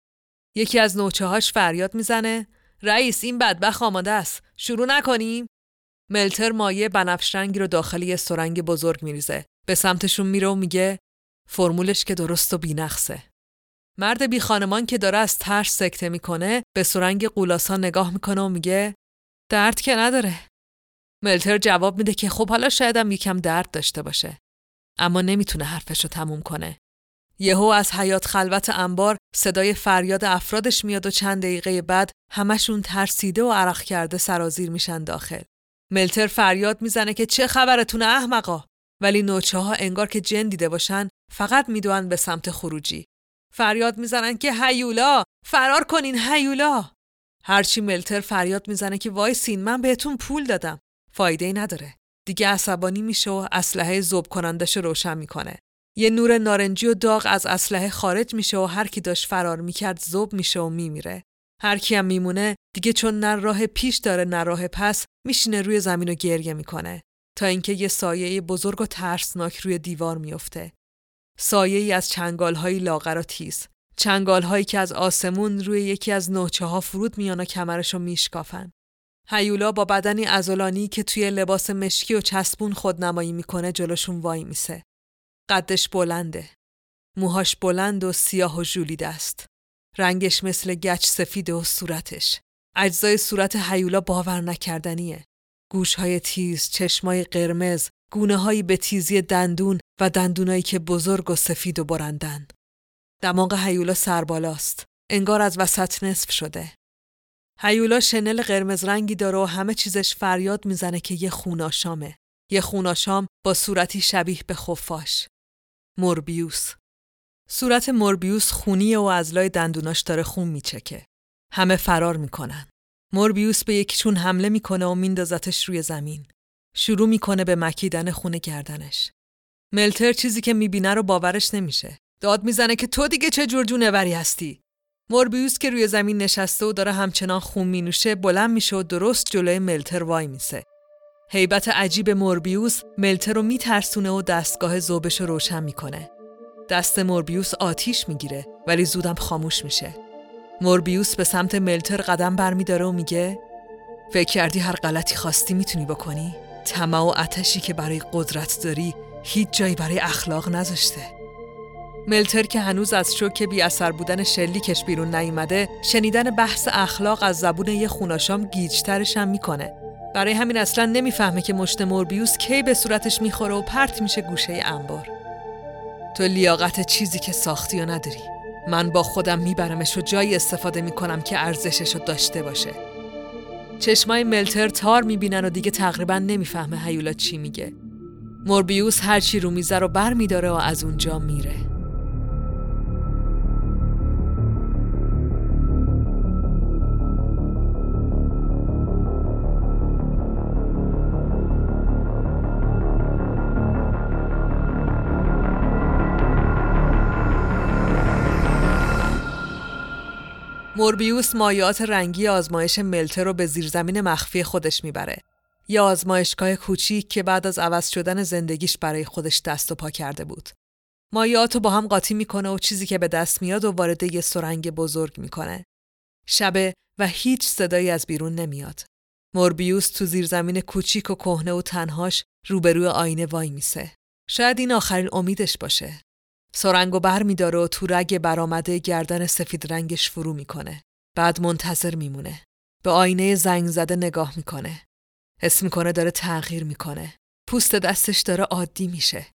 یکی از نوچه هاش فریاد می‌زنه. رئیس این بدبخ آماده است. شروع نکنیم. ملتر مایه بنفش رنگی رو داخل یه سرنگ بزرگ میریزه. به سمتشون میره و میگه فرمولش که درست و بینقصه. مرد بی خانمان که داره از ترس سکته می‌کنه به سرنگ قولاسا نگاه می‌کنه و میگه درد که نداره. ملتر جواب میده که خب حالا شایدم یکم درد داشته باشه. اما نمی‌تونه حرفش رو تموم کنه. یهو از حیات خلوت انبار صدای فریاد افرادش میاد و چند دقیقه بعد همشون ترسیده و عرق کرده سرازیر میشن داخل. ملتر فریاد می‌زنه که چه خبرتونه احمقا؟ ولی نوچه ها انگار که جن دیده باشن فقط می‌دوند به سمت خروجی. فریاد می‌زنن که هیولا! فرار کنین هیولا! هرچی ملتر فریاد می‌زنه که وایسین من بهتون پول دادم. فایده ای نداره. دیگه عصبانی میشه و اسلحه ذوب کنندش روشن می‌کنه. یه نور نارنجی و داغ از اسلحه خارج میشه و هر کی داشت فرار می‌کرد ذوب میشه و میمیره. هر کی هم میمونه دیگه چون نه راه پیش داره نه راه پس میشینه روی زمین و گریه می‌کنه. تا اینکه یه سایه بزرگ و ترسناک روی دیوار میفته سایه ای از چنگال های لاغر و تیز. چنگال هایی که از آسمون روی یکی از نوچه ها فرود میان و کمرشو میشکافن. هیولا با بدنی ازولانی که توی لباس مشکی و چسبون خودنمایی می‌کنه جلوشون وای میسه. قدش بلنده. موهاش بلند و سیاه و ژولیده است. رنگش مثل گچ سفید و صورتش. اجزای صورت هیولا باور نکردنیه. گوشهای تیز، چشمای قرمز، گونه هایی به تیزی دندون و دندونایی که بزرگ و سفید و برندن. دماغ هیولا سربالاست. انگار از وسط نصف شده. هیولا شنل قرمز رنگی داره و همه چیزش فریاد می‌زنه که یه خوناشامه. یه خوناشام با صورتی شبیه به خفاش. موربیوس. صورت موربیوس خونیه و از لای دندوناش داره خون میچکه. همه فرار می‌کنن. موربیوس به یکیشون حمله می‌کنه و میندازتش روی زمین. شروع می‌کنه به مکیدن خونه گردنش. ملتر چیزی که می‌بینه رو باورش نمیشه. داد می‌زنه که تو دیگه چه جور جونوری هستی؟ موربیوس که روی زمین نشسته و داره همچنان خون مینوشه بلند میشه و درست جلوی ملتر وای میسه. هیبت عجیب موربیوس ملتر رو میترسونه و دستگاه زوبش رو روشن می‌کنه. دست موربیوس آتیش می‌گیره ولی زودم خاموش میشه. موربیوس به سمت ملتر قدم برمیداره و میگه فکر کردی هر غلطی خواستی می‌تونی بکنی؟ طمع و آتشی که برای قدرت داری هیچ جایی برای اخلاق نذاشته. ملتر که هنوز از شوک بی اثر بودن شلیکش بیرون نیومده شنیدن بحث اخلاق از زبون یه خوناشام گیجترش هم می‌کنه برای همین اصلا نمی‌فهمه که مشت موربیوس کی به صورتش می‌خوره و پرت میشه گوشه انبار. تو لیاقت چیزی که ساختی و نداری. من با خودم میبرمش و جایی استفاده می‌کنم که ارزشش رو داشته باشه. چشمای ملتر تار می‌بینن و دیگه تقریبا نمی‌فهمه هیولا چی میگه. موربیوس هرچی رو میزه رو بر میداره و از اونجا میره. موربیوس مایات رنگی آزمایش ملتر رو به زیرزمین مخفی خودش می‌بره. یه آزمایشگاه کوچیک که بعد از عوض شدن زندگیش برای خودش دست و پا کرده بود. مایات رو با هم قاطی می‌کنه و چیزی که به دست میاد و وارد یه سرنگ بزرگ می‌کنه. شبه و هیچ صدایی از بیرون نمیاد. موربیوس تو زیرزمین کوچیک و کهنه و تنهاش روبروی آینه وای میسه. شاید این آخرین امیدش باشه. سرنگو بر میداره و تو رگ برآمده گردن سفید رنگش فرو می‌کنه. بعد منتظر میمونه. به آینه زنگ زده نگاه می‌کنه. حس می‌کنه داره تغییر می‌کنه. پوست دستش داره عادی میشه.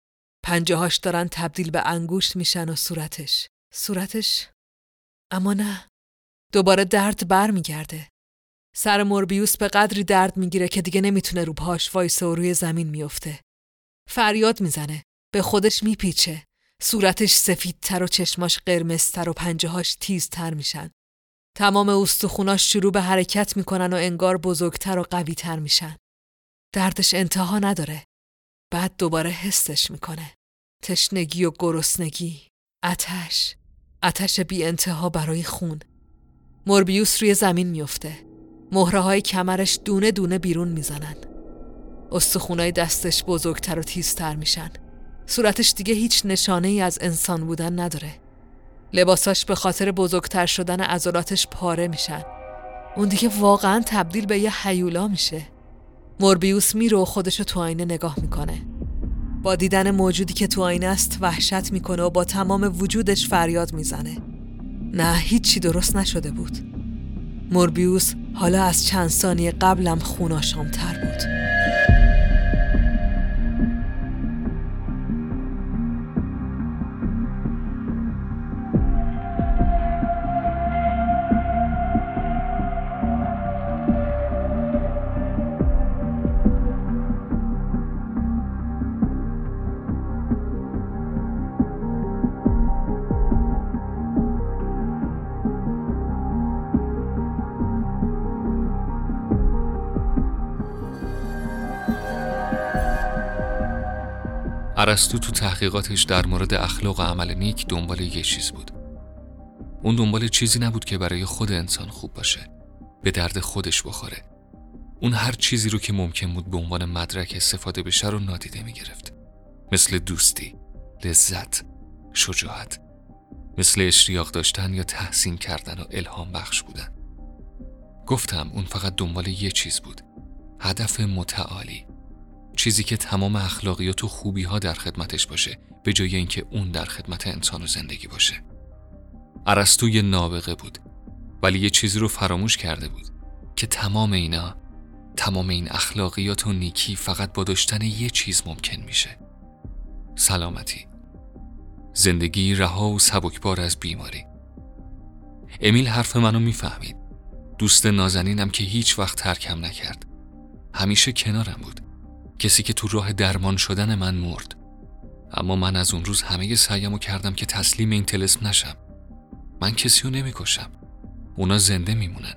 پنجهاش دارن تبدیل به انگوشت میشن و صورتش. صورتش؟ اما نه. دوباره درد بر میگرده. سر موربیوس به قدری درد می‌گیره که دیگه نمی‌تونه رو پاش وایسه و روی زمین میفته. فریاد می‌زنه. به خودش میپیچه. صورتش سفیدتر و چشماش قرمزتر و پنجهاش تیزتر میشن. تمام استخوناش شروع به حرکت می‌کنن و انگار بزرگتر و قویتر میشن. دردش انتها نداره. بعد دوباره حسش می‌کنه. تشنگی و گرسنگی. اتش. اتش بی انتها برای خون. موربیوس روی زمین میفته. مهره های کمرش دونه دونه بیرون می‌زنن. استخونای دستش بزرگتر و تیزتر میشن. صورتش دیگه هیچ نشانه ای از انسان بودن نداره. لباساش به خاطر بزرگتر شدن عضلاتش پاره میشن. اون دیگه واقعا تبدیل به یه حیولا میشه. موربیوس میره و خودشو تو آینه نگاه می‌کنه. با دیدن موجودی که تو آینه است وحشت می‌کنه و با تمام وجودش فریاد می‌زنه. نه هیچی درست نشده بود. موربیوس حالا از چند ثانیه قبلم خوناشامتر بود. ارسطو تو تحقیقاتش در مورد اخلاق و عمل نیک دنبال یه چیز بود. اون دنبال چیزی نبود که برای خود انسان خوب باشه به درد خودش بخوره. اون هر چیزی رو که ممکن بود به عنوان مدرک استفاده بشه رو نادیده می گرفت مثل دوستی، لذت، شجاعت. مثل اشتیاق داشتن یا تحسین کردن و الهام بخش بودن. گفتم اون فقط دنبال یه چیز بود هدف متعالی. چیزی که تمام اخلاقیات و خوبی ها در خدمتش باشه به جای اینکه اون در خدمت انسان و زندگی باشه. عرستو یه نابغه بود ولی یه چیزی رو فراموش کرده بود که تمام اینا تمام این اخلاقیات و نیکی فقط با داشتن یه چیز ممکن میشه. سلامتی. زندگی رها و سبکبار از بیماری. امیل حرف منو می‌فهمید. دوست نازنینم که هیچ وقت ترکم نکرد. همیشه کنارم بود. کسی که تو راه درمان شدن من مرد. اما من از اون روز همه سعیمو کردم که تسلیم این تلسم نشم. من کسی رو نمی‌کشم اونا زنده میمونن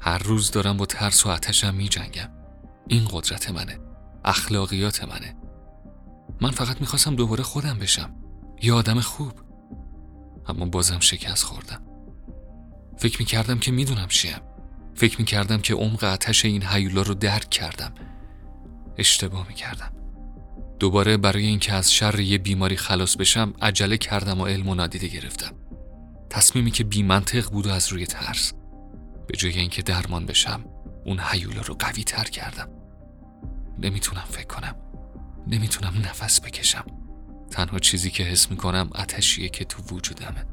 هر روز دارم با ترس و آتشم میجنگم این قدرت منه. اخلاقیات منه. من فقط می‌خواستم دوباره خودم بشم. یه آدم خوب. اما بازم شکست خوردم. فکر می‌کردم که می‌دونم چیم. فکر می‌کردم که عمق آتش این حیولا رو درک کردم. اشتباه می‌کردم. دوباره برای اینکه از شر یه بیماری خلاص بشم عجله کردم و علم و نادیده گرفتم. تصمیمی که بی منطق بود و از روی ترس. به جای اینکه درمان بشم اون حیولا رو قوی تر کردم. نمی‌تونم فکر کنم. نمی‌تونم نفس بکشم. تنها چیزی که حس می‌کنم آتشیه که تو وجودمه.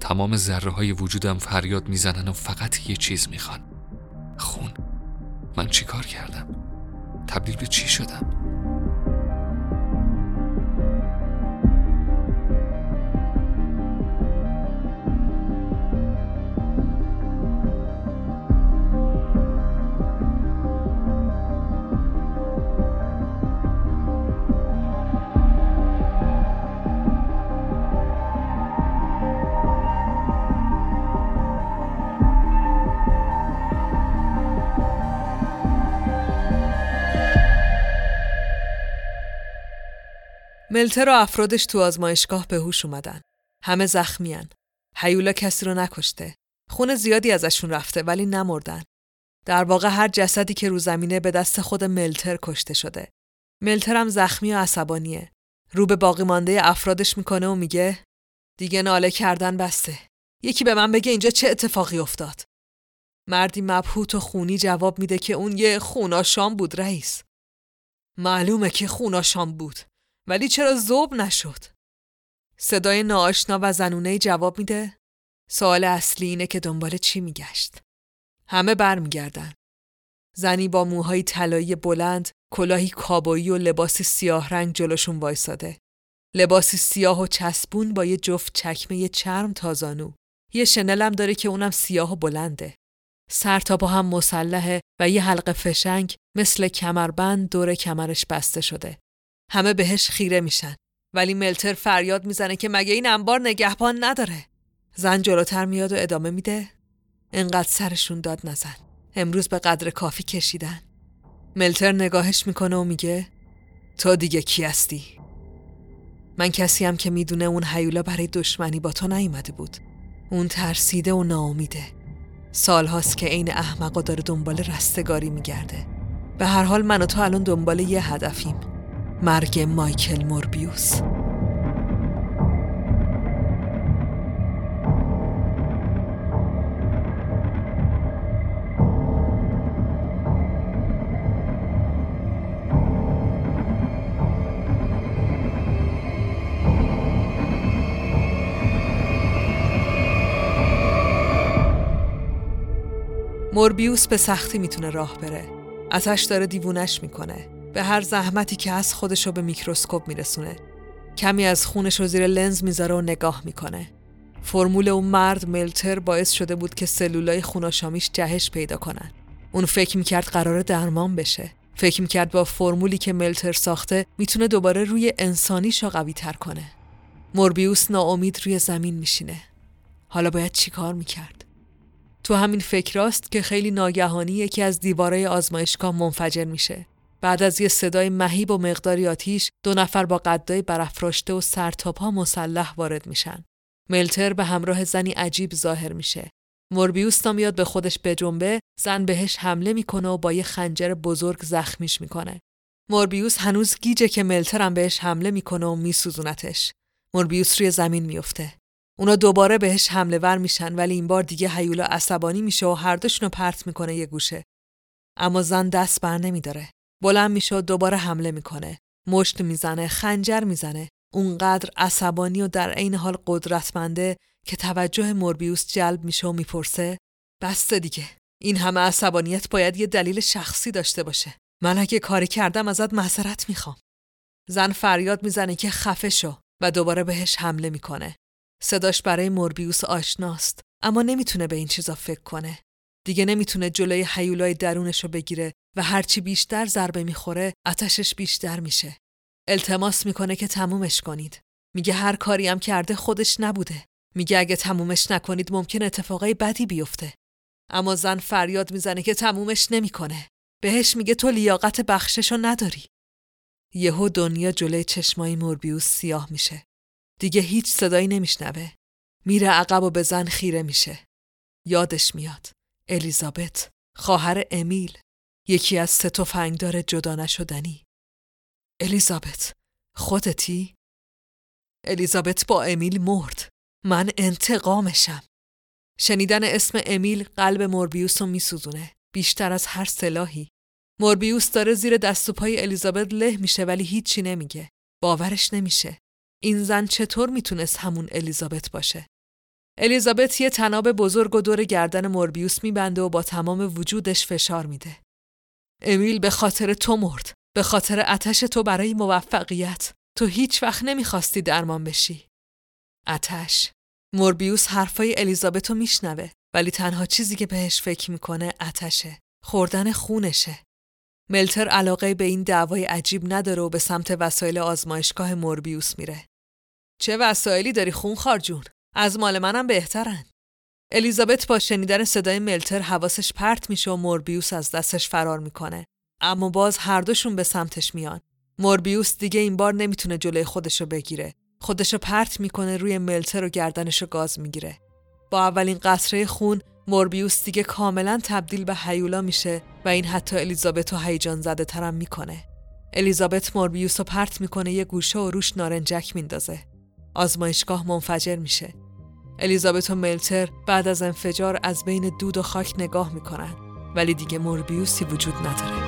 تمام ذره های وجودم فریاد می‌زنن و فقط یه چیز می‌خوان. خون. من چیکار کردم؟ تبدیل به چی شدم؟ ملتر و افرادش تو آزمایشگاه به هوش اومدن. همه زخمیان. حیولا کسی رو نکشته. خون زیادی ازشون رفته ولی نمردن. در واقع هر جسدی که رو زمینه به دست خود ملتر کشته شده. ملتر هم زخمی و عصبانیه. رو به باقی مانده افرادش می‌کنه و میگه دیگه ناله کردن بسته. یکی به من بگه اینجا چه اتفاقی افتاد. مردی مبهوت و خونی جواب میده که اون یه خوناشام بود رئیس. معلومه که خوناشام بود. ولی چرا زوب نشد؟ صدای ناآشنا و زنونه جواب میده. سوال اصلی اینه که دنبال چی میگشت. همه برمیگردن. زنی با موهای طلایی بلند کلاهی کابایی و لباس سیاه رنگ جلوشون وایساده. لباسی سیاه و چسبون با یه جفت چکمه چرم تازانو. یه شنلم داره که اونم سیاه و بلنده. سر تا با هم مسلحه و یه حلقه فشنگ مثل کمربند دور کمرش بسته شده. همه بهش خیره میشن. ولی ملتر فریاد می‌زنه که مگه این انبار نگهبان نداره. زن جلوتر میاد و ادامه میده. انقدر سرشون داد نزن. امروز به قدر کافی کشیدن. ملتر نگاهش می‌کنه و میگه تو دیگه کی هستی؟ من کسی هم که می‌دونه اون حیولا برای دشمنی با تو نیومده بود. اون ترسیده و ناامیده. سالهاست که عین احمقا داره دنبال رستگاری میگرده. به هر حال من و تو الان دنبال یه هدفیم. مرگ مایکل موربیوس موربیوس به سختی می‌تونه راه بره. اتش داره دیوونش می‌کنه. به هر زحمتی که از خودشو به میکروسکوپ میرسونه. کمی از خونش رو زیر لنز می‌ذاره و نگاه می‌کنه. فرمول اون مرد ملتر باعث شده بود که سلولای خوناشامیش جهش پیدا کنن. اون فکر می‌کرد قرار درمان بشه. فکر می‌کرد با فرمولی که ملتر ساخته می‌تونه دوباره روی انسانیشو قوی تر کنه. موربیوس ناامید روی زمین میشینه. حالا باید چیکار می‌کرد؟ تو همین فکراست که خیلی ناگهانی یکی از دیوارای آزمایشگاه منفجر میشه. بعد از یه صدای مهیب و مقداری آتیش دو نفر با قدای برافراشته و سرتاپا مسلح وارد میشن. ملتر به همراه زنی عجیب ظاهر میشه. موربیوس تا میاد به خودش بجنبه زن بهش حمله می‌کنه و با یه خنجر بزرگ زخمیش می‌کنه. موربیوس هنوز گیجه که ملتر هم بهش حمله می‌کنه و میسوزونتش. موربیوس روی زمین میفته. اونا دوباره بهش حمله ور میشن ولی این بار دیگه هیولا عصبانی میشه و هر دوشونو پرت می‌کنه یه گوشه. اما زن دست بر نمیداره. بلند میشه و دوباره حمله می‌کنه. مشت می‌زنه، خنجر می‌زنه. اونقدر عصبانی و در عین حال قدرتمنده که توجه موربیوس جلب میشه و می‌پرسه بسته دیگه این همه عصبانیت باید یه دلیل شخصی داشته باشه من اگه کاری کردم ازت معذرت می‌خوام زن فریاد می‌زنه که خفه شو و دوباره بهش حمله می‌کنه صداش برای موربیوس آشناست اما نمی‌تونه به این چیزا فکر کنه دیگه نمی‌تونه جلوی حیولای درونش رو بگیره و هرچی بیشتر ضربه می‌خوره اتشش بیشتر میشه. التماس می‌کنه که تمومش کنید. میگه هر کاری هم کرده خودش نبوده. میگه اگه تمومش نکنید ممکن اتفاقای بدی بیفته. اما زن فریاد می‌زنه که تمومش نمی‌کنه. بهش میگه تو لیاقت بخششو نداری. یهو دنیا جلوی چشمای موربیوس سیاه میشه. دیگه هیچ صدایی نمیشنوه. میره عقب و به زن خیره میشه. یادش میاد. الیزابت خواهر امیل. یکی از سه تفنگدار جدا نشدنی. الیزابت خودتی؟ الیزابت با امیل مرد. من انتقامشم. شنیدن اسم امیل قلب موربیوس رو میسوزونه. بیشتر از هر سلاحی. موربیوس داره زیر دست و پای الیزابت له میشه ولی هیچی نمیگه. باورش نمیشه. این زن چطور می‌تونست همون الیزابت باشه؟ الیزابت یه تناب بزرگ و دور گردن موربیوس میبنده و با تمام وجودش فشار میده. امیل به خاطر تو مرد به خاطر اتش تو برای موفقیت. تو هیچ وقت نمی‌خواستی درمان بشی. اتش موربیوس حرفای الیزابت رو میشنوه ولی تنها چیزی که بهش فکر می‌کنه اتشه خوردن خونشه. ملتر علاقه به این دعوای عجیب نداره و به سمت وسایل آزمایشگاه موربیوس میره. چه وسایلی داری خون خارجون از مال منم بهترن. الیزابت با شنیدن صدای ملتر حواسش پرت میشه و موربیوس از دستش فرار می‌کنه. اما باز هر دوشون به سمتش میان. موربیوس دیگه این بار نمی‌تونه جلوی خودشو بگیره. خودشو پرت می‌کنه روی ملتر و گردنشو گاز می‌گیره. با اولین قطره خون موربیوس دیگه کاملا تبدیل به هیولا میشه و این حتی الیزابت رو هیجان زده ترم می‌کنه. الیزابت موربیوس رو پرت می‌کنه یه گوشه و روش نارنجک میندازه. آزمایشگاه منفجر میشه. الیزابت و ملتر بعد از انفجار از بین دود و خاک نگاه می‌کنن ولی دیگه موربیوسی وجود نداره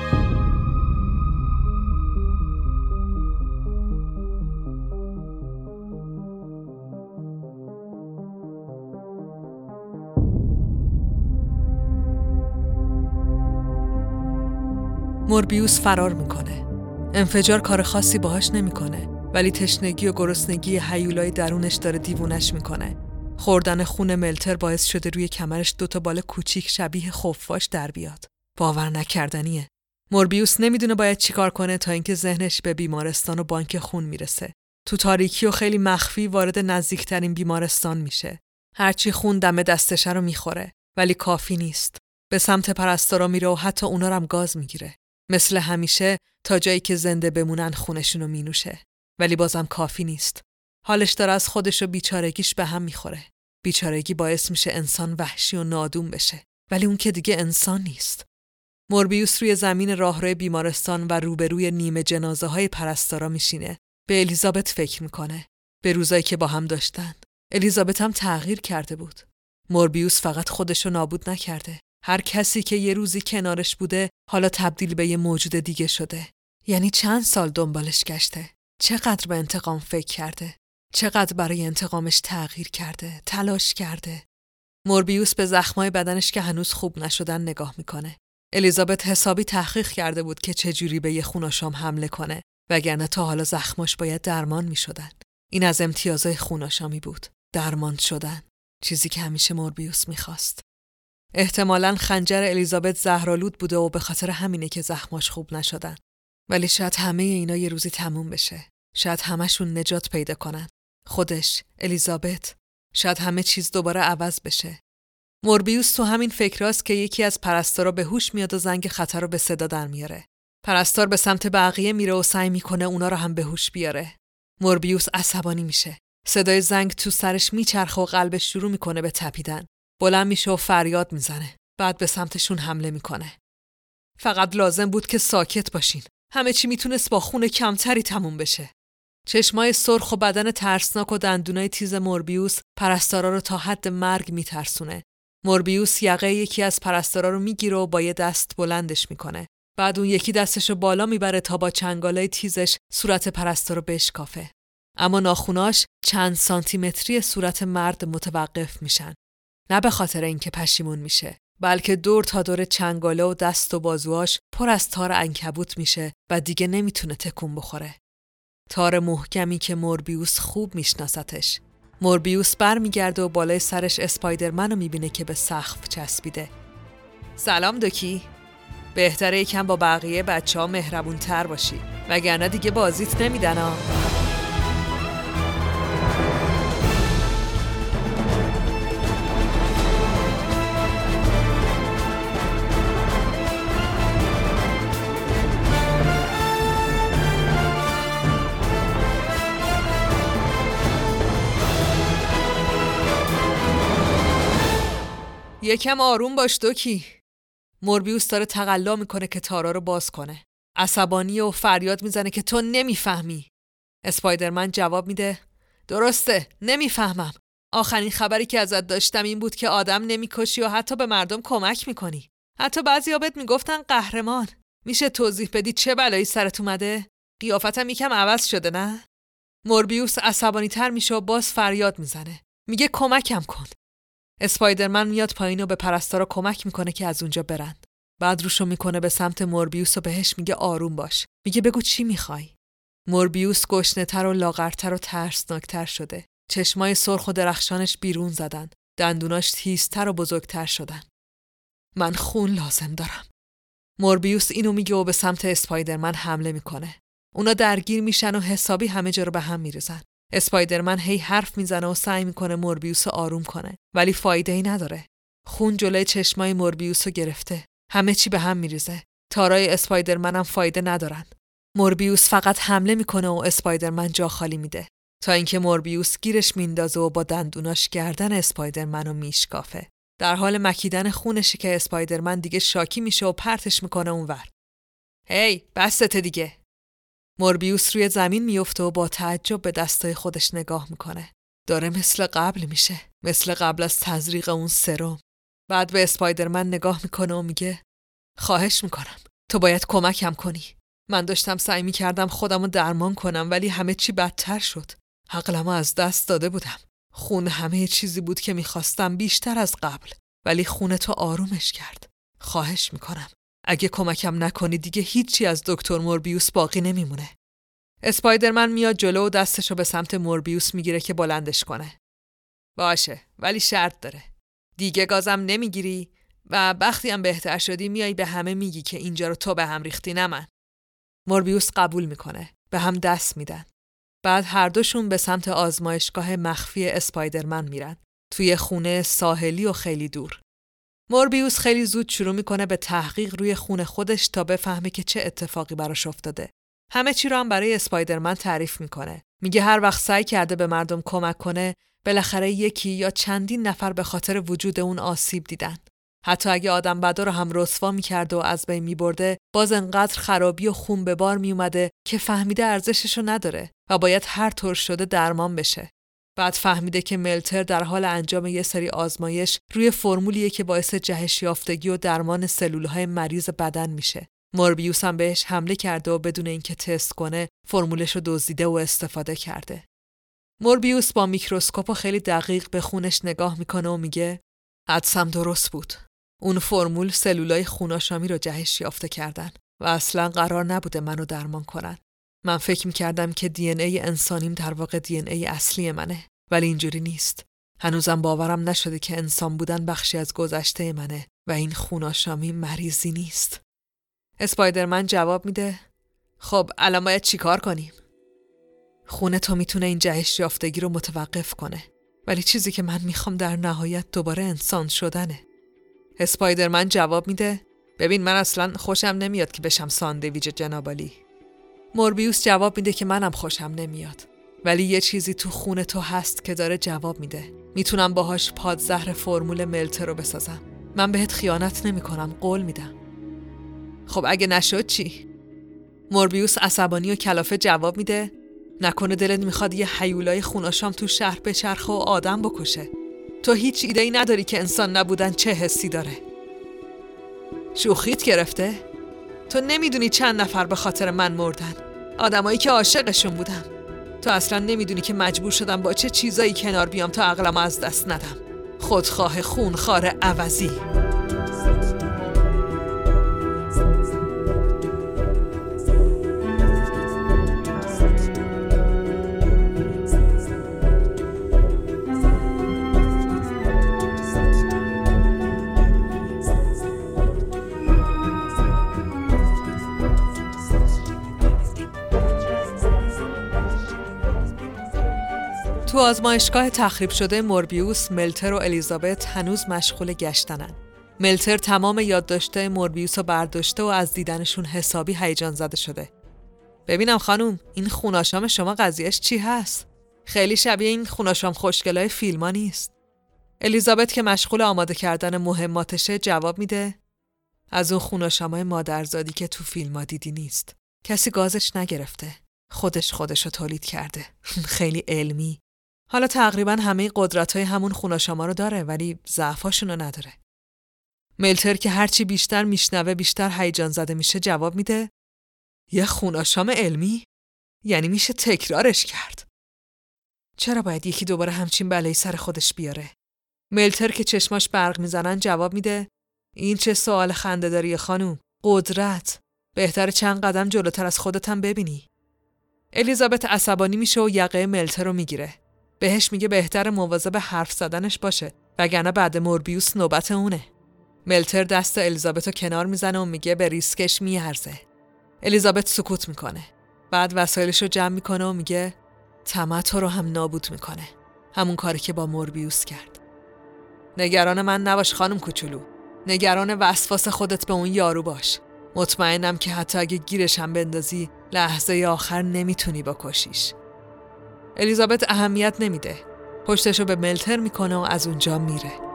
موربیوس فرار می‌کنه. انفجار کار خاصی باهاش نمی‌کنه ولی تشنگی و گرسنگی حیولای درونش داره دیوونش می‌کنه. خوردن خون ملتر باعث شده روی کمرش دوتا بال کوچیک شبیه خفاش در بیاد. باور نکردنیه. موربیوس نمی‌دونه باید چیکار کنه تا اینکه ذهنش به بیمارستان و بانک خون می‌رسه. تو تاریکی و خیلی مخفی وارد نزدیکترین بیمارستان میشه. هرچی خون دم دستشه رو می‌خوره ولی کافی نیست. به سمت پرستارا میره و حتی اونا هم گاز می‌گیره. مثل همیشه تا جایی که زنده بمونن خونشونو مینوشه ولی بازم کافی نیست حالش داره از خودش و بیچارگیش به هم می‌خوره. بیچارگی باعث میشه انسان وحشی و نادوم بشه. ولی اون که دیگه انسان نیست. موربیوس روی زمین راهروی بیمارستان و روبروی نیمه جنازه های پرستارا میشینه. به الیزابت فکر می‌کنه. به روزایی که با هم داشتن. الیزابت هم تغییر کرده بود. موربیوس فقط خودشو نابود نکرده. هر کسی که یه روزی کنارش بوده حالا تبدیل به یه موجود دیگه شده. یعنی چند سال دنبالش گشته. چقدر به انتقام فکر کرده. چقدر برای انتقامش تغییر کرده. تلاش کرده. موربیوس به زخمای بدنش که هنوز خوب نشدن نگاه می‌کنه. الیزابت حسابی تحقیق کرده بود که چجوری به یه خوناشام حمله کنه وگرنه تا حالا زخماش باید درمان می‌شدن. این از امتیازهای خوناشامی بود. درمان شدن. چیزی که همیشه موربیوس می‌خواست. احتمالا خنجر الیزابت زهرالود بوده و به خاطر همینه که زخماش خوب نشدن. ولی شاید همه اینا یه روزی تموم بشه. شاید همشون نجات پیدا کنن. خودش، الیزابت. شاید همه چیز دوباره عوض بشه. موربیوس تو همین فکراست که یکی از پرستارا به هوش میاد و زنگ خطر رو به صدا در میاره. پرستار به سمت بقیه میره و سعی می‌کنه اونا رو هم به هوش بیاره. موربیوس عصبانی میشه. صدای زنگ تو سرش میچرخه و قلبش شروع می‌کنه به تپیدن. بلند میشه و فریاد می‌زنه. بعد به سمتشون حمله می‌کنه. فقط لازم بود که ساکت باشین. همه چی می‌تونست با خون کمتری تموم بشه. چشمای سرخ و بدن ترسناک و دندونای تیز موربیوس پرستارا رو تا حد مرگ میترسونه. موربیوس یقه یکی از پرستارا رو می‌گیره و با یه دست بلندش می‌کنه. بعد اون یکی دستش رو بالا می‌بره تا با چنگالای تیزش صورت پرستار رو بشکافه. اما ناخوناش چند سانتیمتری صورت مرد متوقف میشن. نه به خاطر اینکه پشیمون میشه بلکه دور تا دور چنگاله و دست و بازوهاش پر از تار انکبوت میشه و دیگه نمی‌تونه تکون بخوره. تار محکمی که موربیوس خوب میشناستش. موربیوس برمیگرده و بالای سرش اسپایدرمن رو می‌بینه که به سقف چسبیده. سلام دوکی. بهتره یکم با بقیه بچه ها مهربون تر باشی وگرنه دیگه بازیت نمیدن. یکم آروم باش دوکی موربیوس داره تقلا می‌کنه که تارا رو باز کنه. عصبانی و فریاد می‌زنه که تو نمی‌فهمی. اسپایدرمن جواب میده. درسته نمی‌فهمم. آخرین خبری که ازت داشتم این بود که آدم نمی‌کشی و حتی به مردم کمک می‌کنی. حتی بعضی آبت می‌گفتن قهرمان. میشه توضیح بدی چه بلایی سرت اومده؟ قیافتم یکم عوض شده نه؟ موربیوس عصبانی تر میشه و باز فریاد می‌زنه. میگه کمکم کن. اسپایدرمن میاد پایین و به پرستارا کمک می‌کنه که از اونجا برن. بعد روشو می‌کنه به سمت موربیوس و بهش میگه آروم باش. میگه بگو چی می‌خوای؟ موربیوس گشنهتر و لاغرتر و ترسناکتر شده. چشمای سرخ و درخشانش بیرون زدن. دندوناش تیزتر و بزرگتر شدن. من خون لازم دارم. موربیوس اینو میگه و به سمت اسپایدرمن حمله می‌کنه. اونا درگیر میشن و حسابی همه جا رو به هم میریزن. اسپایدرمن هی حرف می‌زنه و سعی می‌کنه موربیوس رو آروم کنه ولی فایده ای نداره. خون جلوی چشمای موربیوس رو گرفته. همه چی به هم میریزه. تارای اسپایدرمن هم فایده ندارن. موربیوس فقط حمله می‌کنه و اسپایدرمن جا خالی میده. تا اینکه موربیوس گیرش میندازه و با دندوناش گردن اسپایدرمن رو میشکافه. در حال مکیدن خونشه که اسپایدرمن دیگه شاکی میشه و پرتش می‌کنه اونور. هی بسته دیگه! موربیوس روی زمین میفته و با تعجب به دستای خودش نگاه می‌کنه. داره مثل قبل میشه. مثل قبل از تزریق اون سرم. بعد به اسپایدرمن نگاه می‌کنه و میگه خواهش می‌کنم. تو باید کمکم کنی. من داشتم سعی می‌کردم خودم رو درمان کنم ولی همه چی بدتر شد. عقلمو از دست داده بودم. خون همه چیزی بود که می‌خواستم بیشتر از قبل. ولی خون تو آرومش کرد. خواهش می‌کنم. اگه کمکم نکنی دیگه هیچی از دکتر موربیوس باقی نمیمونه. اسپایدرمن میاد جلو و دستشو به سمت موربیوس می‌گیره که بلندش کنه. باشه ولی شرط داره. دیگه گازم نمی‌گیری و وقتی هم بهتر شدی میای به همه میگی که اینجا رو تو به هم ریختی نه من. موربیوس قبول می‌کنه. به هم دست میدن. بعد هر دوشون به سمت آزمایشگاه مخفی اسپایدرمن میرن. توی خونه ساحلی و خیلی دور. موربیوس خیلی زود شروع می‌کنه به تحقیق روی خون خودش تا بفهمه که چه اتفاقی براش افتاده. همه چی رو هم برای اسپایدرمن تعریف می‌کنه. میگه هر وقت سعی کرده به مردم کمک کنه، بالاخره یکی یا چندین نفر به خاطر وجود اون آسیب دیدن. حتی اگه آدم بدا رو هم رسوا می‌کرده و از بین میبرده، باز انقدر خرابی و خون به بار میومده که فهمیده ارزشش رو نداره و باید هر طور شده درمان بشه. بعد فهمیده که ملتر در حال انجام یه سری آزمایش روی فرمولیه که باعث جهش یافتگی و درمان سلولهای مریض بدن میشه. موربیوس هم بهش حمله کرده و بدون اینکه تست کنه فرمولش رو دزدیده و استفاده کرده. موربیوس با میکروسکوپ و خیلی دقیق به خونش نگاه می‌کنه و میگه حدسم درست بود. اون فرمول سلولای خوناشامی رو جهش یافته کردن و اصلا قرار نبوده منو درمان کنن. من فکر می‌کردم که دی ای انسانیم در واقع دی ای اصلی منه ولی اینجوری نیست. هنوزم باورم نشده که انسان بودن بخشی از گذشته منه و این خوناشامی مریضی نیست. اسپایدرمن جواب میده خب الان باید چیکار کنیم؟ خونه تو می‌تونه این جهش یافتگی رو متوقف کنه ولی چیزی که من می‌خوام در نهایت دوباره انسان شدنه. اسپایدرمن جواب میده ببین من اصلا خوشم نمیاد که بشم ساندویج جنابالی موربیوس جواب میده که منم خوشم نمیاد. ولی یه چیزی تو خون تو هست که داره جواب میده. می‌تونم باهاش پادزهر فرمول ملتر رو بسازم. من بهت خیانت نمی‌کنم قول میدم. خب اگه نشد چی؟ موربیوس عصبانی و کلافه جواب میده. نکنه دلت می‌خواد یه حیولای خوناشام تو شهر بچرخه و آدم بکشه. تو هیچ ایده ای نداری که انسان نبودن چه حسی داره. شوخیت گرفته؟ تو نمی‌دونی چند نفر به خاطر من مردن. آدمایی که عاشقشون بودم تو اصلا نمی‌دونی که مجبور شدم با چه چیزایی کنار بیام تا عقلم از دست ندم. خودخواه خونخوار عوضی. تو آزمایشگاه تخریب شده موربیوس، ملتر و الیزابت هنوز مشغول گشتنن. ملتر تمام یادداشته موربیوس رو برداشته و از دیدنشون حسابی هیجان زده شده. ببینم خانوم این خوناشام شما قضیهش چی هست؟ خیلی شبیه این خوناشام خوشگلای فیلما نیست. الیزابت که مشغول آماده کردن مهماتشه جواب میده از اون خوناشامای مادرزادی که تو فیلما دیدی نیست. کسی گازش نگرفته. خودش خودش رو تولید کرده. خیلی علمی. حالا تقریبا همه قدرت های همون خوناشاما رو داره ولی ضعفاشون نداره. ملتر که هرچی بیشتر میشنوه بیشتر هیجان زده میشه جواب میده یه خوناشام علمی؟ یعنی میشه تکرارش کرد. چرا باید یکی دوباره همچین بلایی سر خودش بیاره؟ ملتر که چشماش برق می‌زنن جواب میده این چه سوال خنده داری خانوم؟ قدرت. بهتر چند قدم جلوتر از خودتم ببینی. الیزابت عصبانی میشه و یقه ملتر رو می‌گیره. بهش میگه بهتر مواظب حرف زدنش باشه وگرنه بعد موربیوس نوبت اونه. ملتر دست الیزابت رو کنار می‌زنه و میگه به ریسکش میارزه. الیزابت سکوت می‌کنه. بعد وسایلش رو جمع می‌کنه و میگه تمت رو هم نابود می‌کنه. همون کاری که با موربیوس کرد. نگران من نباش خانم کوچولو. نگران وسواس خودت به اون یارو باش. مطمئنم که حتی اگه گیرش هم بندازی لحظه آخر نمی‌تونی بکشیش. الیزابت اهمیت نمیده. پشتشو به ملتر می‌کنه و از اونجا میره.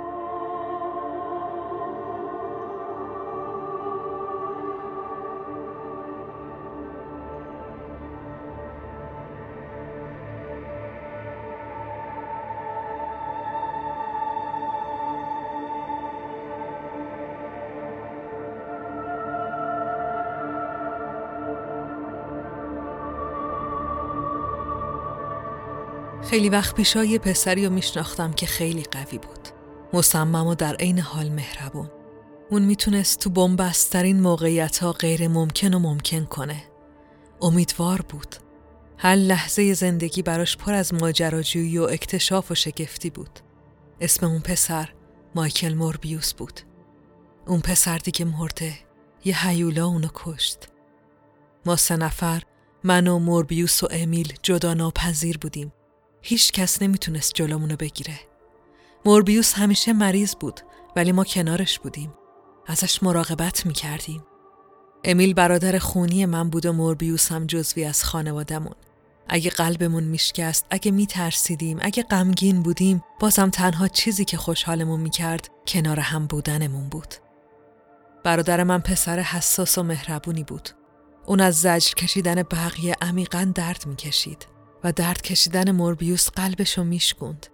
خیلی وقت پیشا یه پسری رو میشناختم که خیلی قوی بود. مصمم و در عین حال مهربون. اون می‌تونست تو بومبستترین موقعیت ها غیر ممکن و ممکن کنه. امیدوار بود. هر لحظه زندگی براش پر از ماجراجویی و اکتشاف و شگفتی بود. اسم اون پسر مایکل موربیوس بود. اون پسر دیگه مرده. یه هیولا اونو کشت. ما سه نفر من و موربیوس و امیل جدا ناپذیر بودیم هیچ کس نمی‌تونست جلومونو بگیره. موربیوس همیشه مریض بود ولی ما کنارش بودیم. ازش مراقبت می‌کردیم. امیل برادر خونی من بود و موربیوس هم جزوی از خانوادمون. اگه قلبمون میشکست، اگه میترسیدیم، اگه غمگین بودیم، بازم تنها چیزی که خوشحالمون می‌کرد کنار هم بودنمون بود. برادر من پسر حساس و مهربونی بود. اون از زجر کشیدن بقیه عمیقا درد می‌کشید. و درد کشیدن موربیوس قلبشو میشکوند.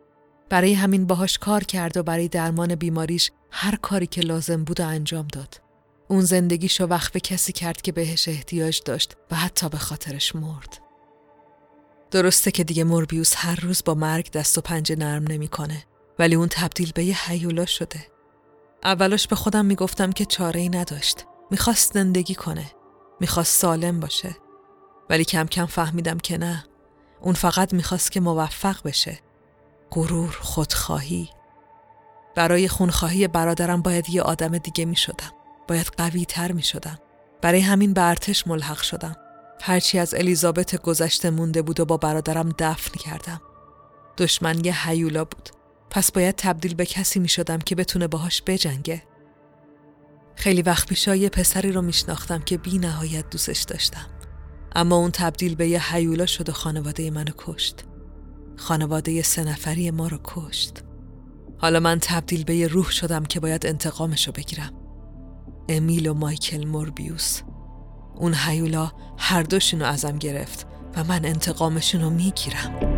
برای همین باهاش کار کرد و برای درمان بیماریش هر کاری که لازم بود انجام داد. اون زندگیشو وقف کسی کرد که بهش احتیاج داشت و حتی به خاطرش مرد. درسته که دیگه موربیوس هر روز با مرگ دست و پنجه نرم نمی‌کنه ولی اون تبدیل به یه حیولا شده. اولش به خودم می‌گفتم که چاره ای نداشت. می‌خواست زندگی کنه. می‌خواست سالم باشه. ولی کم کم فهمیدم که نه. اون فقط می‌خواست که موفق بشه. غرور، خودخواهی. برای خونخواهی برادرم باید یه آدم دیگه می‌شدم. باید قوی تر می شدم. برای همین به ارتش ملحق شدم. هرچی از الیزابت گذشته مونده بود و با برادرم دفن کردم. دشمن یه هیولا بود. پس باید تبدیل به کسی می شدم که بتونه باهاش بجنگه. خیلی وقت پیشا یه پسری رو میشناختم که بی نهایت دوستش داشتم اما اون تبدیل به یه حیولا شد و خانواده منو کشت. خانواده سه نفری ما رو کشت. حالا من تبدیل به یه روح شدم که باید انتقامشو بگیرم. امیل و مایکل موربیوس. اون حیولا هر دوشونو ازم گرفت و من انتقامشونو می‌گیرم.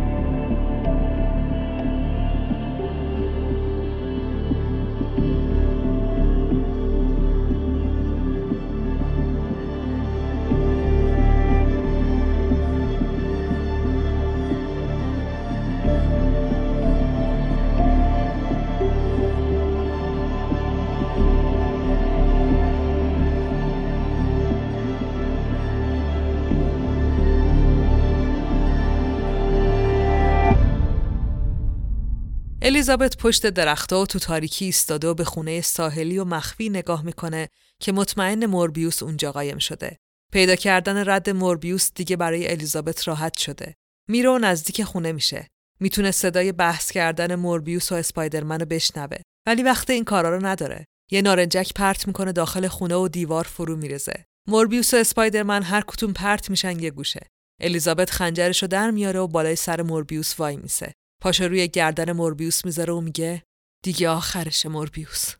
الیزابت پشت درختها و تو تاریکی ایستاده و به خونه ساحلی و مخفی نگاه می‌کنه که مطمئن موربیوس اونجا قایم شده. پیدا کردن رد موربیوس دیگه برای الیزابت راحت شده. میره و نزدیک خونه میشه. می‌تونه صدای بحث کردن موربیوس و اسپایدرمن رو بشنوه. ولی وقت این کارا رو نداره. یه نارنجک پرت می‌کنه داخل خونه و دیوار فرو میرزه. موربیوس و اسپایدرمن هر کتون پرت میشن یه گوشه. الیزابت خنجرش رو در میاره و بالای سر موربیوس وای میسه. پاشو روی گردن موربیوس می‌ذاره و میگه دیگه آخرش موربیوس.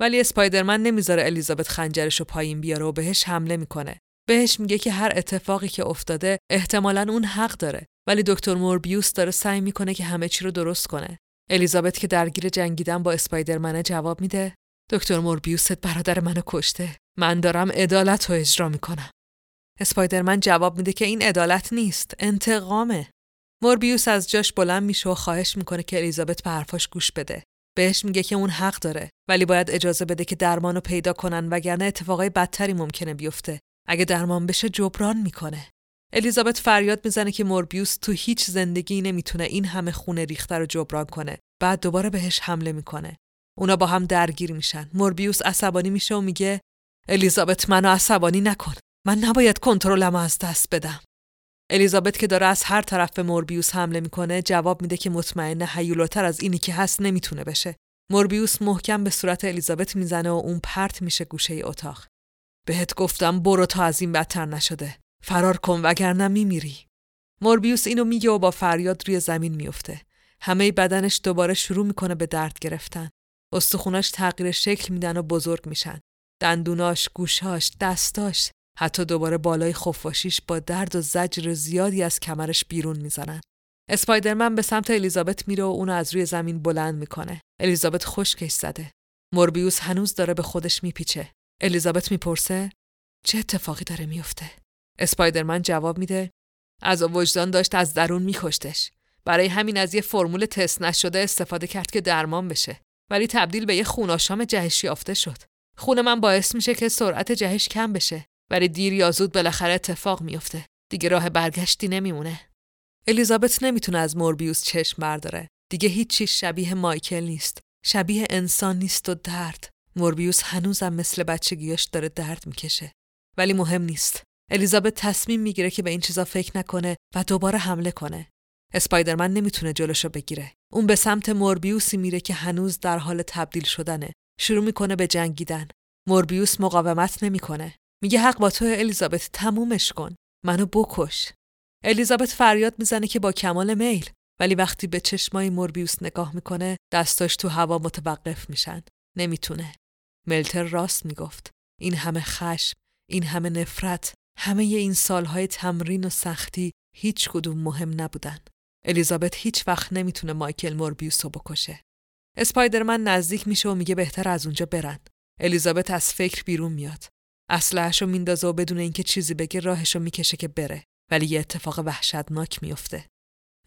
ولی اسپایدرمن نمی‌ذاره الیزابت خنجرش رو پایین بیاره و بهش حمله می‌کنه. بهش میگه که هر اتفاقی که افتاده احتمالا اون حق داره. ولی دکتر موربیوس داره سعی می‌کنه که همه چی رو درست کنه. الیزابت که درگیر جنگیدن با اسپایدرمنه جواب میده دکتر موربیوست برادر منو کشته. من دارم عدالت رو اجرا می‌کنم. اسپایدرمن جواب میده که این عدالت نیست انتقامه. موربیوس از جاش بلند میشه و خواهش می‌کنه که الیزابت به حرفاش گوش بده. بهش میگه که اون حق داره ولی باید اجازه بده که درمانو پیدا کنن وگرنه اتفاقای بدتری ممکنه بیفته. اگه درمان بشه جبران می‌کنه. الیزابت فریاد می‌زنه که موربیوس تو هیچ زندگی نمی‌تونه این همه خونه ریخته رو جبران کنه. بعد دوباره بهش حمله می‌کنه. اونا با هم درگیر میشن. موربیوس عصبانی میشه و میگه الیزابت منو عصبانی نکن. من نباید کنترلم از دست بدم. الیزابت که داره از هر طرف به موربیوس حمله می‌کنه جواب میده که مطمئن حیولاتر از اینی که هست نمی‌تونه بشه. موربیوس محکم به صورت الیزابت می‌زنه و اون پرت میشه گوشه اتاق. بهت گفتم برو تا از این بدتر نشده. فرار کن وگرنه میمیری. موربیوس اینو میگه و با فریاد روی زمین میفته. همه بدنش دوباره شروع می‌کنه به درد گرفتن. استخوناش تغییر شکل میدن و بزرگ میشن. دندوناش، گوشاش، دستاش، حتی دوباره بالای خفاشیش با درد و زجر زیادی از کمرش بیرون می‌زنن. اسپایدرمن به سمت الیزابت میره و اونو از روی زمین بلند می‌کنه. الیزابت خشکش زده. موربیوس هنوز داره به خودش میپیچه. الیزابت می‌پرسه چه اتفاقی داره میفته؟ اسپایدرمن جواب میده از وجدان داشت از درون میکشتش. برای همین از یه فرمول تست نشده استفاده کرد که درمان بشه. ولی تبدیل به یه خوناشام جهش یافته شد. خون من باعث میشه که سرعت جهش کم بشه. ولی دیر یا زود بالاخره اتفاق میافته. دیگه راه برگشتی نمیمونه. الیزابت نمی‌تونه از موربیوس چشم برداره. دیگه هیچ چیز شبیه مایکل نیست. شبیه انسان نیست و درد. موربیوس هنوزم مثل بچگیاش داره درد می‌کشه. ولی مهم نیست. الیزابت تصمیم می‌گیره که به این چیزا فکر نکنه و دوباره حمله کنه. اسپایدرمن نمی‌تونه جلوشو بگیره. اون به سمت موربیوسی میره که هنوز در حال تبدیل شدنه. شروع می‌کنه به جنگیدن. موربیوس مقاومت نمی‌کنه. میگه حق با تو الیزابت تمومش کن. منو بکش. الیزابت فریاد می‌زنه که با کمال میل. ولی وقتی به چشمای موربیوس نگاه می‌کنه دستاش تو هوا متوقف میشن. نمی‌تونه. ملتر راست می‌گفت. این همه خشم این همه نفرت همه این سالهای تمرین و سختی هیچ کدوم مهم نبودن. الیزابت هیچ وقت نمی‌تونه مایکل موربیوس رو بکشه. اسپایدرمن نزدیک میشه و میگه بهتر از اونجا برن. الیزابت از فکر بیرون میاد. اسلحه‌شو میندازه و بدون اینکه چیزی بگه راهشو می‌کشه که بره. ولی یه اتفاق وحشتناک میفته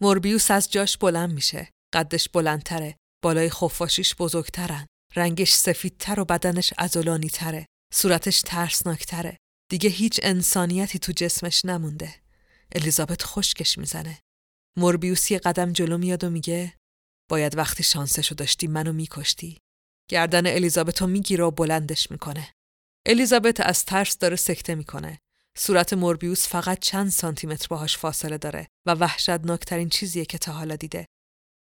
موربیوس از جاش بلند میشه. قدش بلندتره. بالای خفاشیش بزرگترن. رنگش سفیدتر و بدنش ازولانی تره صورتش ترسناکتره. دیگه هیچ انسانیتی تو جسمش نمونده. الیزابت خشکش می‌زنه. موربیوس یه قدم جلو میاد و میگه باید وقتی شانسشو داشتی منو میکشتی. گردن الیزابتو می‌گیره و بلندش می‌کنه. الیزابت از ترس داره سکته می‌کنه. صورت موربیوس فقط چند سانتیمتر باهاش فاصله داره و وحشتناکترین چیزیه که تا حالا دیده.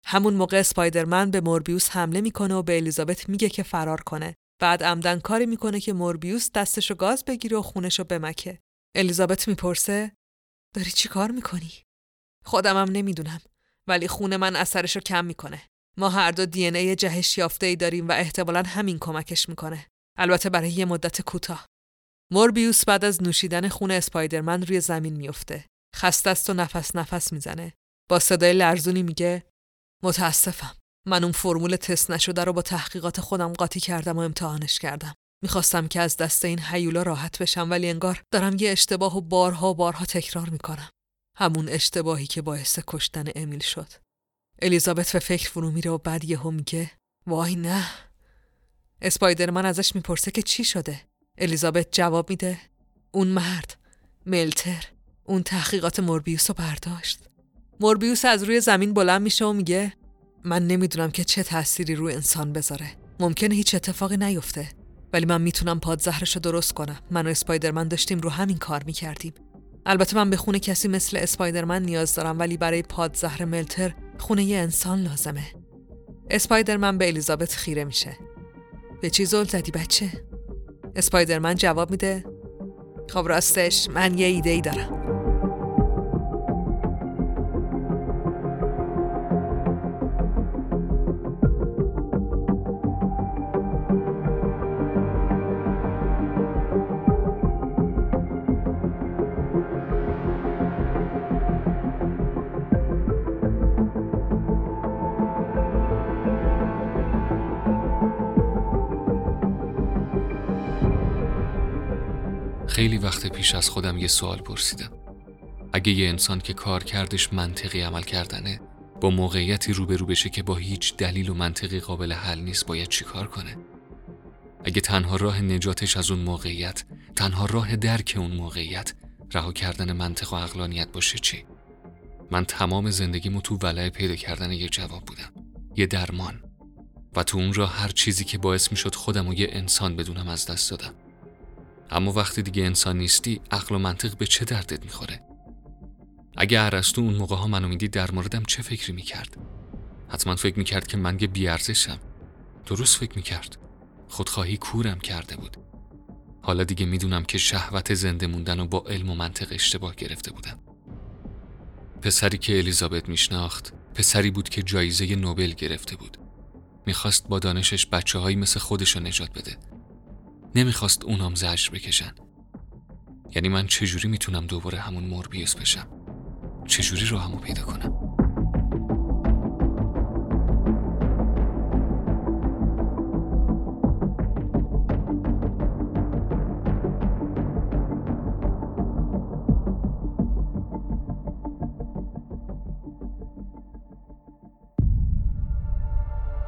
همون موقع اسپایدرمن به موربیوس حمله می‌کنه و به الیزابت میگه که فرار کنه بعد عمدن کاری می‌کنه که موربیوس دستشو گاز بگیره و خونشو بمکه. الیزابت می‌پرسه داری چی کار می‌کنی؟ خودمم نمی‌دونم ولی خون من اثرشو کم می‌کنه. ما هر دو دی ای جهش یافته ای داریم و احتمالا همین کمکش می‌کنه. البته برای یه مدت کوتاه. موربیوس بعد از نوشیدن خون اسپایدرمن روی زمین میفته. خسته است و نفس نفس می‌زنه. با صدای لرزونی میگه متاسفم. من اون فرمول تست نشده رو با تحقیقات خودم قاطی کردم و امتحانش کردم. می‌خواستم که از دست این حیولا راحت بشم ولی انگار دارم یه اشتباه و بارها بارها تکرار می‌کنم. همون اشتباهی که باعث کشتن امیل شد. الیزابت به فکر فرو میره و بعد یهو میگه وای نه. اسپایدرمن ازش می‌پرسه که چی شده. الیزابت جواب میده اون مرد ملتر اون تحقیقات موربیوس رو برداشت. موربیوس از روی زمین بلند میشه و میگه من نمی‌دونم که چه تأثیری روی انسان بذاره. ممکنه هیچ اتفاقی نیفته. ولی من می‌تونم پادزهرش رو درست کنم. من و اسپایدرمن داشتیم رو همین کار می‌کردیم. البته من به خونه کسی مثل اسپایدرمن نیاز دارم ولی برای پادزهر ملتر خونه یه انسان لازمه. اسپایدرمن به الیزابت خیره میشه. به چی زل زدی بچه؟ اسپایدرمن جواب میده خب راستش من یه ایده ای دارم. خیلی وقت پیش از خودم یه سوال پرسیدم. اگه یه انسان که کار کردش منطقی عمل کردنه با موقعیتی روبرو بشه که با هیچ دلیل و منطقی قابل حل نیست باید چیکار کنه؟ اگه تنها راه نجاتش از اون موقعیت تنها راه درک اون موقعیت رها کردن منطق و اقلانیت باشه چی؟ من تمام زندگیمو تو ولع پیدا کردن یه جواب بودم. یه درمان. و تو اون راه هر چیزی که باعث می‌شد خودم و یه انسان بدونم از دست دادم. اما وقتی دیگه انسان نیستی عقل و منطق به چه دردت می‌خوره؟ اگه ارسطو اون موقع ها منو می‌دید در موردم چه فکری می‌کرد؟ حتما فکر می‌کرد که من یه بیارزشم. درست فکر می‌کرد. خودخواهی کورم کرده بود. حالا دیگه می‌دونم که شهوت زنده موندن و با علم و منطق اشتباه گرفته بودم. پسری که الیزابت میشناخت پسری بود که جایزه نوبل گرفته بود. می‌خواست با دانشش بچه مثل خودش نجات بده. نمی‌خواست اونام زجر بکشن. یعنی من چجوری می‌تونم دوباره همون موربیوس بشم؟ چجوری رو همو پیدا کنم؟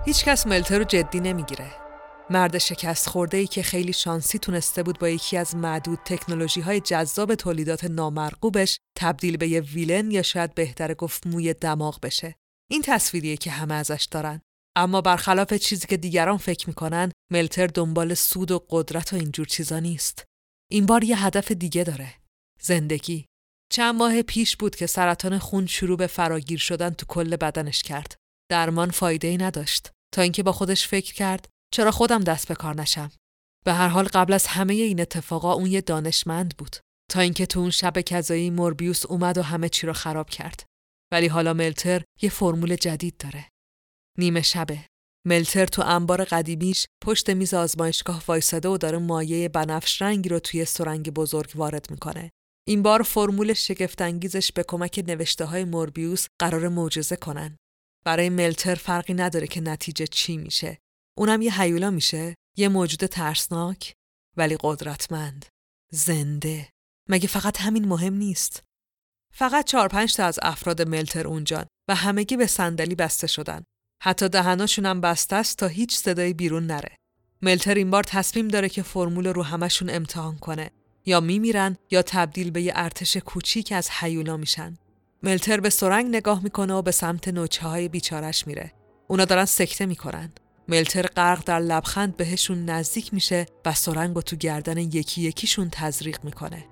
هیچکس ملتر رو جدی نمی‌گیره. مرد شکست خورده ای که خیلی شانسی تونسته بود با یکی از معدود تکنولوژی های جذاب تولیدات نامرغوبش تبدیل به یه ویلن یا شاید بهتر گفت موی دماغ بشه. این تصویریه که همه ازش دارن. اما برخلاف چیزی که دیگران فکر می‌کنن ملتر دنبال سود و قدرت و اینجور چیزا نیست. این بار یه هدف دیگه داره. زندگی. چند ماه پیش بود که سرطان خون شروع به فراگیر شدن تو کل بدنش کرد. درمان فایده ای نداشت تا اینکه با خودش فکر کرد چرا خودم دست به کار نشم؟ به هر حال قبل از همه این اتفاقا اون یه دانشمند بود تا اینکه تو اون شب کذایی موربیوس اومد و همه چی رو خراب کرد. ولی حالا ملتر یه فرمول جدید داره. نیمه شبه. ملتر تو انبار قدیمیش پشت میز آزمایشگاه وایساده و داره مایه بنفش رنگی رو توی سرنگ بزرگ وارد می‌کنه. این بار فرمول شگفتانگیزش به کمک نوشته های موربیوس قرار معجزه کنن. برای ملتر فرقی نداره که نتیجه چی میشه. اونم یه حیولا میشه یه موجود ترسناک ولی قدرتمند. زنده. مگه فقط همین مهم نیست؟ فقط چهار پنج تا از افراد ملتر اونجان و همگی به صندلی بسته شدن. حتی دهناشون هم بسته است تا هیچ صدایی بیرون نره. ملتر این بار تصمیم داره که فرمول رو همشون امتحان کنه. یا میمیرن یا تبدیل به یه ارتش کوچیک از حیولا میشن. ملتر به سرنگ نگاه می‌کنه و به سمت نوچه های بیچارش میره. اونا دارن سکته می‌کنن. ملتر غرق در لبخند بهشون نزدیک میشه و سرنگ و تو گردن یکی یکیشون تزریق می‌کنه.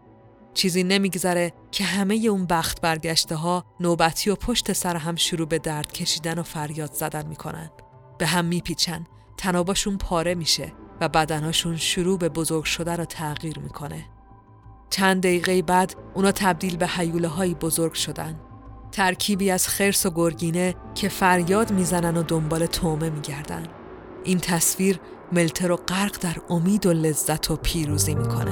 چیزی نمیگذره که همه اون بخت برگشته ها نوبتی و پشت سر هم شروع به درد کشیدن و فریاد زدن می‌کنن. به هم میپیچن، تناباشون پاره میشه. و بدنهاشون شروع به بزرگ شدن رو تغییر می‌کنه. چند دقیقه بعد اونا تبدیل به حیوله های بزرگ شدن. ترکیبی از خرس و گرگینه که فریاد می‌زنن و دنبال تومه میگردن. این تصویر ملتر رو غرق در امید و لذت و پیروزی می‌کنه.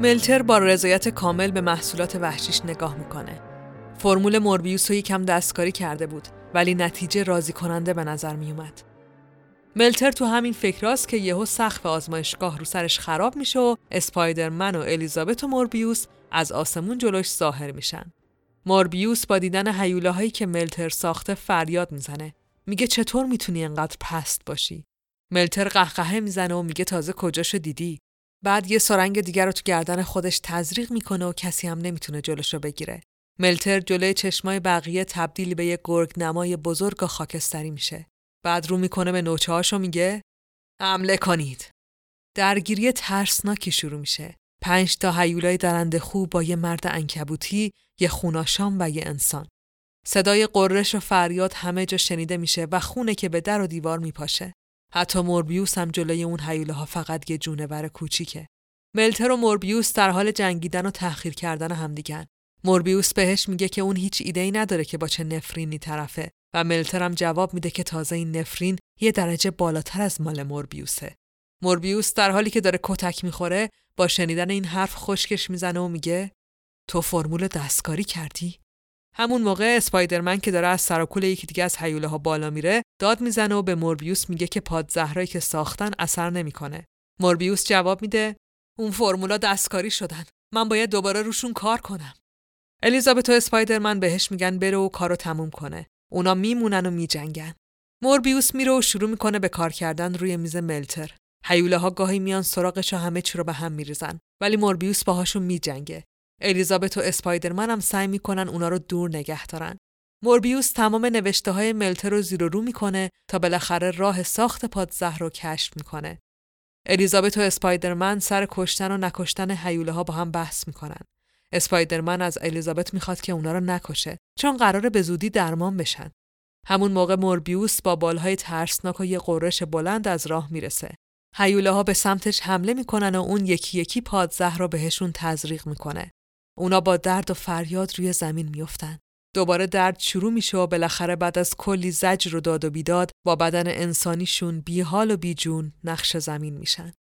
ملتر با رضایت کامل به محصولات وحشیش نگاه می‌کنه. فرمول موربیوس رو یکم دستکاری کرده بود ولی نتیجه راضی کننده به نظر میومد. ملتر تو همین فکراست که یهو سقف آزمایشگاه رو سرش خراب میشه و اسپایدرمن و الیزابت و موربیوس از آسمون جلوش ظاهر میشن. موربیوس با دیدن حیوله هایی که ملتر ساخته فریاد می‌زنه. میگه چطور می‌تونی انقدر پست باشی؟ ملتر قهقهه می‌زنه و میگه تازه کجاشو دیدی؟ بعد یه سرنگ دیگر رو تو گردن خودش تزریق می‌کنه و کسی هم نمی‌تونه جلوشو بگیره. ملتر جلوی چشمای بقیه تبدیل به یه گرگ نمای بزرگ و خاکستری میشه. بعد رو می‌کنه به نوچه میگه حمله کنید. درگیری ترسناکی شروع میشه. پنج تا حیولای درنده خوب با یه مرد انکبوتی، یه خوناشام و یه انسان. صدای قررش و فریاد همه جا شنیده میشه و خونه که به در و دیوار میپاشه. حتی موربیوس هم جلوی اون حیوله ها فقط یه جونور کوچیکه. ملتر و موربیوس در حال جنگیدن و تأخیر کردن همدیگن. موربیوس بهش میگه که اون هیچ ایده ای نداره که با چه نفرینی طرفه و ملتر هم جواب میده که تازه این نفرین یه درجه بالاتر از مال موربیوسه. موربیوس در حالی که داره کتک می‌خوره با شنیدن این حرف خشکش می‌زنه و میگه تو فرمول دستکاری کردی؟ همون موقع اسپایدرمن که داره از سراکول یکی دیگه از حیوله ها بالا میره داد می‌زنه و به موربیوس میگه که پاد زهرایی که ساختن اثر نمی‌کنه. موربیوس جواب میده اون فرمولا دستکاری شدن. من باید دوباره روشون کار کنم. الیزابت و اسپایدرمن بهش میگن بره و کارو تموم کنه. اونا میمونن و میجنگن. موربیوس میره و شروع می‌کنه به کار کردن روی میز ملتر. حیوله ها گاهی میان سراغش و همه چی رو به هم میریزن ولی موربیوس باهاشون میجنگه. الیزابت و اسپایدرمن هم سعی می‌کنن اونا رو دور نگه دارن. موربیوس تمام نوشته های ملتر رو زیر و رو می‌کنه تا بالاخره راه ساخت پادزهر رو کشف می‌کنه. الیزابت و اسپایدرمن سر کشتن و نکشتن حیوله ها با هم بحث می‌کنن. اسپایدرمن از الیزابت می‌خواد که اونا رو نکشه چون قراره به زودی درمان بشن. همون موقع موربیوس با بالهای ترسناک و یه قررش بلند از راه می‌رسه. حیوله ها به سمتش حمله می‌کنن و اون یکی یکی پادزهر رو بهشون تزریق می‌کنه. اونا با درد و فریاد روی زمین میافتن. دوباره درد شروع میشه و بالاخره بعد از کلی زجر و داد و بیداد با بدن انسانیشون بی حال و بی جون نقش زمین میشن.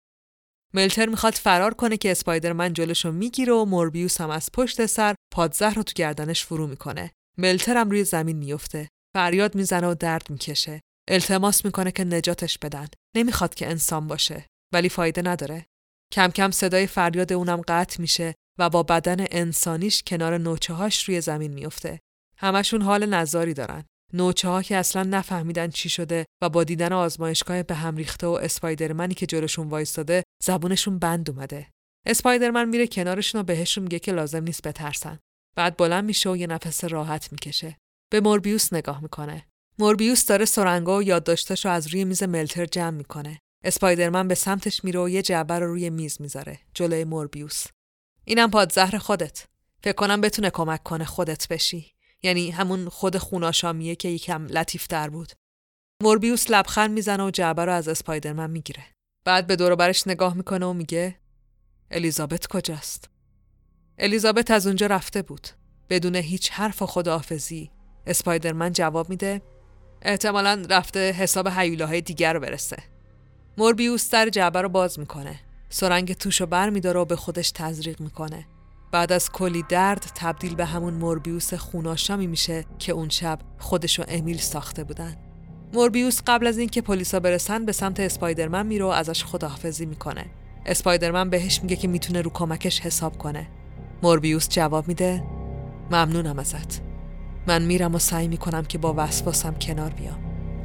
ملتر می‌خواد فرار کنه که اسپایدرمن جلوشو می‌گیره و موربیوس هم از پشت سر پادزهر رو تو گردنش فرو می‌کنه. ملتر هم روی زمین میفته. فریاد می‌زنه و درد می‌کشه. التماس می‌کنه که نجاتش بدن. نمی‌خواد که انسان باشه. ولی فایده نداره. کم کم صدای فریاد اونم قطع میشه و با بدن انسانیش کنار نوچه هاش روی زمین میفته. همشون حال نظاری دارن. نوچه ها که اصلا نفهمیدن چی شده و با دیدن آزمایشگاه به هم ریخته و اسپایدرمنی که جلوشون وایستاده زبونشون بند اومده. اسپایدرمن میره کنارشون و بهشون میگه که لازم نیست بترسن. بعد بلند میشه و یه نفس راحت می‌کشه. به موربیوس نگاه می‌کنه. موربیوس داره سرنگا و یادداشتاشو از روی میز ملتر جمع می‌کنه. اسپایدرمن به سمتش میره و یه جعبه رو روی میز می‌ذاره جلوی موربیوس. اینم پادزهر خودت. فکر کنم بتونه کمک کنه خودت بشی. یعنی همون خود خوناشامیه که یکم لطیفتر بود. موربیوس لبخند می‌زنه و جعبه رو از اسپایدرمن می‌گیره. بعد به دور برش نگاه می‌کنه و میگه الیزابت کجاست؟ الیزابت از اونجا رفته بود. بدون هیچ حرف و خداحافظی اسپایدرمن جواب میده احتمالا رفته حساب حیوله دیگر رو برسه. موربیوس در جعبه رو باز می‌کنه. سرنگ توشو بر میداره و به خودش تزریق می‌کنه. بعد از کلی درد تبدیل به همون موربیوس خوناشامی میشه که اون شب خودش و امیل ساخته بودن. موربیوس قبل از اینکه پلیسا برسن به سمت اسپایدرمن میره و ازش خداحافظی می‌کنه. اسپایدرمن بهش میگه که می‌تونه رو کمکش حساب کنه. موربیوس جواب میده ممنونم ازت. من میرم و سعی می‌کنم که با وسواسم کنار بیام.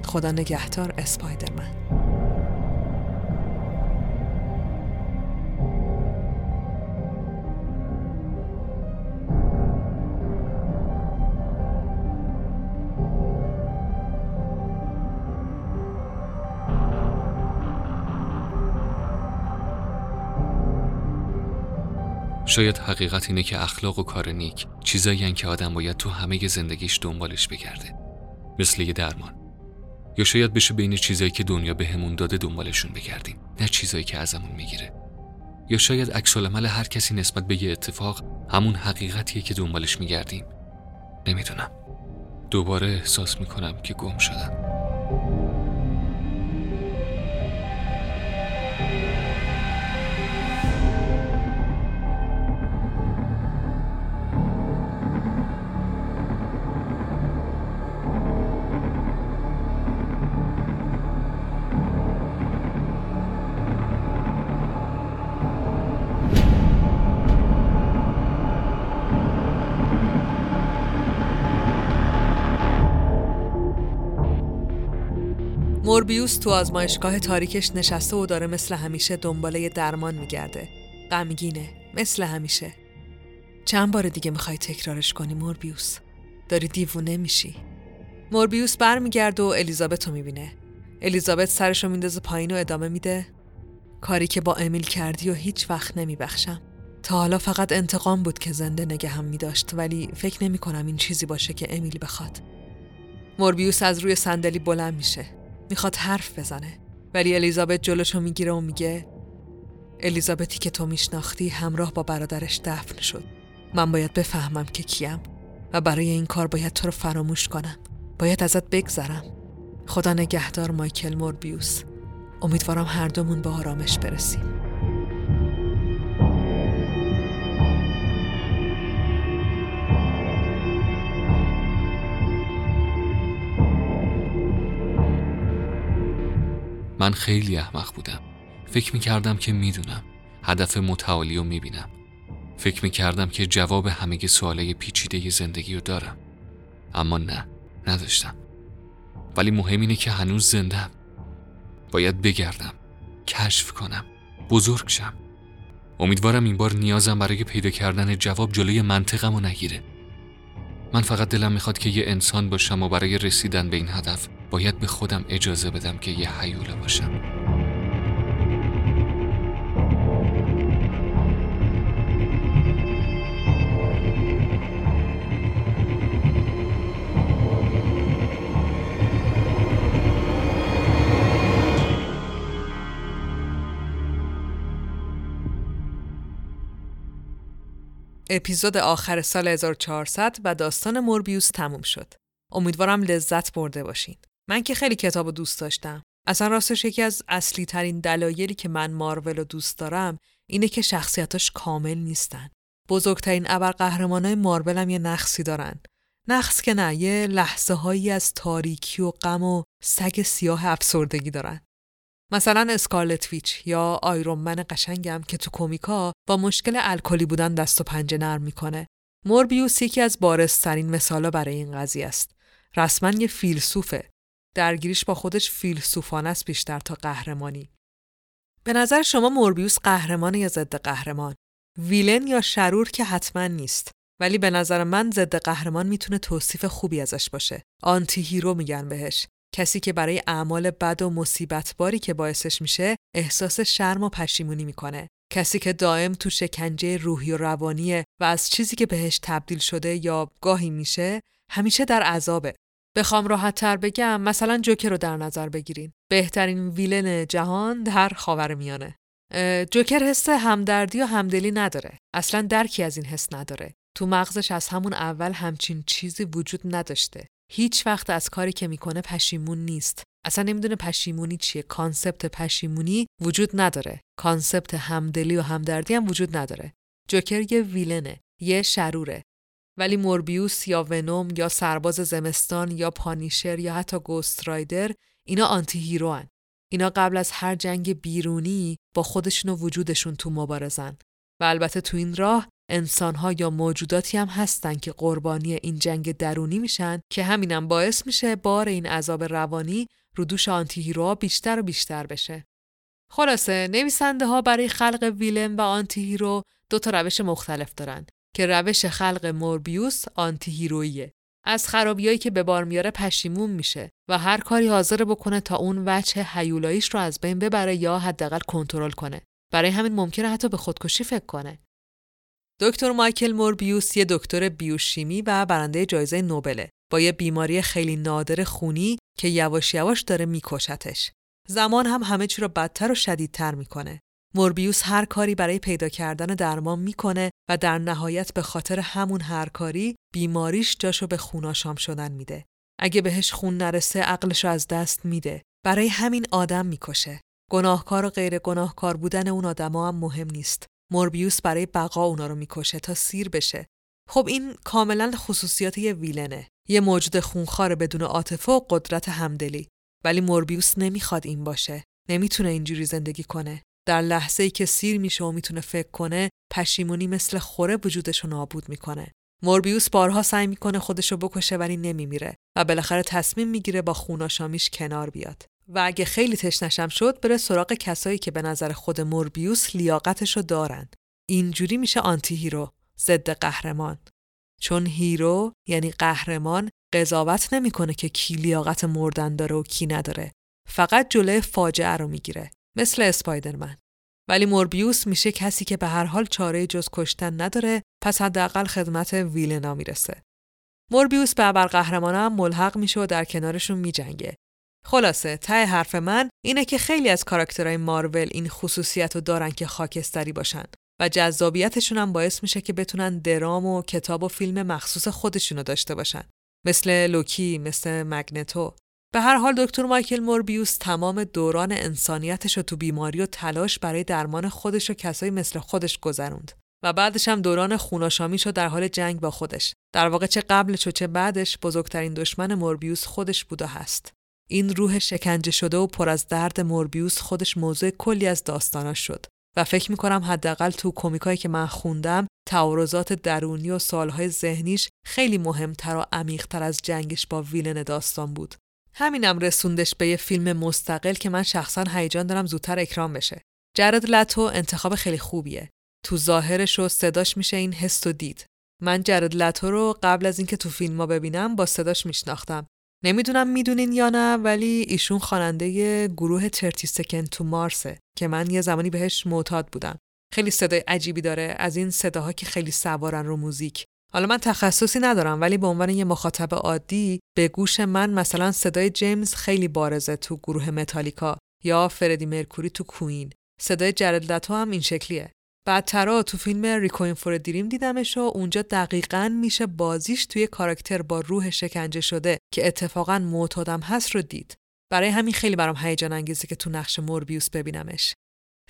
خدا نگهدار اسپایدرمن. شاید حقیقت اینه که اخلاق و کار نیک چیزایی که آدم باید تو همه زندگیش دنبالش بگرده. مثل یه درمان. یا شاید بشه بین چیزایی که دنیا بهمون داده دنبالشون بگردیم نه چیزایی که ازمون می‌گیره. یا شاید عکس هر کسی نسبت به یه اتفاق همون حقیقتیه که دنبالش میگردیم. نمی‌دونم. دوباره احساس می‌کنم که گم شدم. موربیوس تو آزمایشگاه تاریکش نشسته و داره مثل همیشه دنباله درمان میگرده. غمگینه مثل همیشه. چند بار دیگه می‌خوای تکرارش کنی موربیوس؟ داری دیوونه میشی. موربیوس برمیگرده و الیزابت رو می‌بینه. الیزابت سرش رو میندازه پایین و ادامه میده. کاری که با امیل کردی و هیچ وقت نمیبخشم. تا حالا فقط انتقام بود که زنده نگه هم می ولی فکر نمی کنم این چیزی باشه که امیل بخواد. موربیوس از روی صندلی بلند میشه. می‌خواد حرف بزنه. ولی الیزابت جلوشو می‌گیره و میگه الیزابتی که تو میشناختی همراه با برادرش دفن شد. من باید بفهمم که کیم و برای این کار باید تو رو فراموش کنم. باید ازت بگذرم. خدا نگهدار مایکل موربیوس. امیدوارم هر دومون به آرامش برسیم. من خیلی احمق بودم. فکر می کردم که می‌دونم. هدف متعالی رو می‌بینم. فکر می کردم که جواب همه سواله پیچیده زندگی رو دارم. اما نه نداشتم. ولی مهم اینه که هنوز زندم. باید بگردم. کشف کنم. بزرگ شم. امیدوارم این بار نیازم برای پیدا کردن جواب جلوی منطقم رو نگیره. من فقط دلم می‌خواد که یه انسان باشم و برای رسیدن به این هدف باید به خودم اجازه بدم که یه حیوله باشم اپیزود آخر سال 1400 و داستان موربیوس تموم شد. امیدوارم لذت برده باشین. من که خیلی کتاب دوست داشتم. اصلا راستش یکی از اصلی ترین دلایلی که من مارول رو دوست دارم اینه که شخصیتاش کامل نیستن. بزرگترین ابرقهرمانای مارول هم یه نقصی دارن. نقص که نه یه لحظه هایی از تاریکی و غم و سگ سیاه افسردگی دارن. مثلا اسکارلت ویچ یا آیرون من قشنگم که تو کومیکا با مشکل الکلی بودن دست و پنجه نرم می‌کنه. موربیوس یکی از بارزترین مثالا برای این قضیه است. رسما یه فیلسوفه. درگیریش با خودش فیلسوفانه است بیشتر تا قهرمانی. به نظر شما موربیوس قهرمان یا ضد قهرمان؟ villain یا شرور که حتما نیست. ولی به نظر من ضد قهرمان می‌تونه توصیف خوبی ازش باشه. anti-hero میگن بهش. کسی که برای اعمال بد و مصیبت باری که باعثش میشه احساس شرم و پشیمونی می‌کنه. کسی که دائم تو شکنجه روحی و روانیه و از چیزی که بهش تبدیل شده یا گاهی میشه همیشه در عذابه. بخوام راحت تر بگم مثلا جوکر رو در نظر بگیرین. بهترین villain جهان در خاور میانه. جوکر حس همدردی و همدلی نداره. اصلا درکی از این حس نداره. تو مغزش از همون اول همچین چیزی وجود نداشته. هیچ وقت از کاری که می‌کنه پشیمون نیست. اصلا نمی‌دونه پشیمونی چیه. concept پشیمونی وجود نداره. concept همدلی و همدردی هم وجود نداره. جوکر یه ویلنه. یه شروره. ولی موربیوس یا ونوم یا سرباز زمستان یا پانیشر یا حتی گوست رایدر اینا آنتی هیرو هن. اینا قبل از هر جنگ بیرونی با خودشون و وجودشون تو مبارزن و البته تو این راه انسانها یا موجوداتی هم هستن که قربانی این جنگ درونی میشن که همینم باعث میشه بار این عذاب روانی رو دوش آنتی هیروها بیشتر و بیشتر بشه. خلاصه نویسنده ها برای خلق villain و anti-hero دو تا روش مختلف دارن که روش خلق موربیوس anti-hero یه. از خرابیایی که به بار میاره پشیمون میشه و هر کاری حاضره بکنه تا اون وجه حیولاییش رو از بین ببره یا حداقل کنترل کنه. برای همین ممکنه حتی به خودکشی فکر کنه. دکتر مایکل موربیوس یه دکتر بیوشیمی و برنده جایزه نوبله با یه بیماری خیلی نادر خونی که یواش یواش داره میکشتش. زمان هم همه چی رو بدتر و شدیدتر می‌کنه. موربیوس هر کاری برای پیدا کردن درمان می‌کنه و در نهایت به خاطر همون هر کاری بیماریش جاشو به خوناشام شدن میده. اگه بهش خون نرسه عقلش از دست میده. برای همین آدم می‌کشه. گناهکار و غیر گناهکار بودن اون آدما هم مهم نیست. موربیوس برای بقا اونا رو می‌کشه تا سیر بشه. خب این کاملا خصوصیات یه ویلنه. یه موجود خونخوار بدون عاطفه و قدرت همدلی. ولی موربیوس نمی‌خواد این باشه. نمی‌تونه اینجوری زندگی کنه. در لحظه ای که سیر میشه و می‌تونه فکر کنه پشیمونی مثل خوره وجودش رو نابود می‌کنه. موربیوس بارها سعی می‌کنه خودشو بکشه ولی نمیمیره و بالاخره تصمیم می‌گیره با خوناشامیش کنار بیاد. و اگه خیلی تشنشم شد بره سراغ کسایی که به نظر خود موربیوس لیاقتشو دارن. اینجوری میشه anti-hero ضد قهرمان. چون hero یعنی قهرمان قضاوت نمی‌کنه که کی لیاقت مردن داره و کی نداره. فقط جلوی فاجعه رو می‌گیره. مثل اسپایدرمن. ولی موربیوس میشه کسی که به هر حال چاره جز کشتن نداره پس حداقل خدمت ویلنا می‌رسه. موربیوس به ابرقهرمانا هم ملحق میشه و در کنارشون میجنگه. خلاصه ته حرف من اینه که خیلی از کاراکترهای مارول این خصوصیت رو دارن که خاکستری باشن و جذابیتشون هم باعث میشه که بتونن درام و کتاب و فیلم مخصوص خودشونو داشته باشن. مثل لوکی مثل مگنتو. به هر حال دکتر مایکل موربیوس تمام دوران انسانیتش رو تو بیماری و تلاش برای درمان خودش و کسایی مثل خودش گذروند و بعدش هم دوران خوناشامیش رو در حال جنگ با خودش. در واقع چه قبلش و چه بعدش بزرگترین دشمن موربیوس خودش بود و هست. این روح شکنجه شده و پر از درد موربیوس خودش موضوع کلی از داستاناش شد و فکر می‌کنم حداقل تو کمیکایی که من خوندم تعارضات درونی و سالهای ذهنیش خیلی مهمتر و عمیقتر از جنگش با ویلن داستان بود. همینم رسوندش به یه فیلم مستقل که من شخصا هیجان دارم زودتر اکرام بشه. جرد لتو انتخاب خیلی خوبیه. تو ظاهرش و صداش میشه این حس و دید. من جرد لتو رو قبل از اینکه تو فیلم ها ببینم با صداش میشناختم. نمی‌دونم می‌دونین یا نه ولی ایشون خواننده گروه ترتی سکن تو مارسه که من یه زمانی بهش معتاد بودم. خیلی صدای عجیبی داره از این صداها که خیلی سوارن رو موزیک. حالا من تخصصی ندارم ولی به عنوان یه مخاطب عادی به گوش من مثلا صدای جیمز خیلی بارزه تو گروه متالیکا یا فردی مرکوری تو کوین. صدای جرد لتو هم این شکلیه. بعدترا تو فیلم ریکوین فور دریم دیدمش و اونجا دقیقا میشه بازیش توی کاراکتر با روح شکنجه شده که اتفاقا معتادم هست رو دید. برای همین خیلی برام هیجان انگیزه که تو نقش موربیوس ببینمش.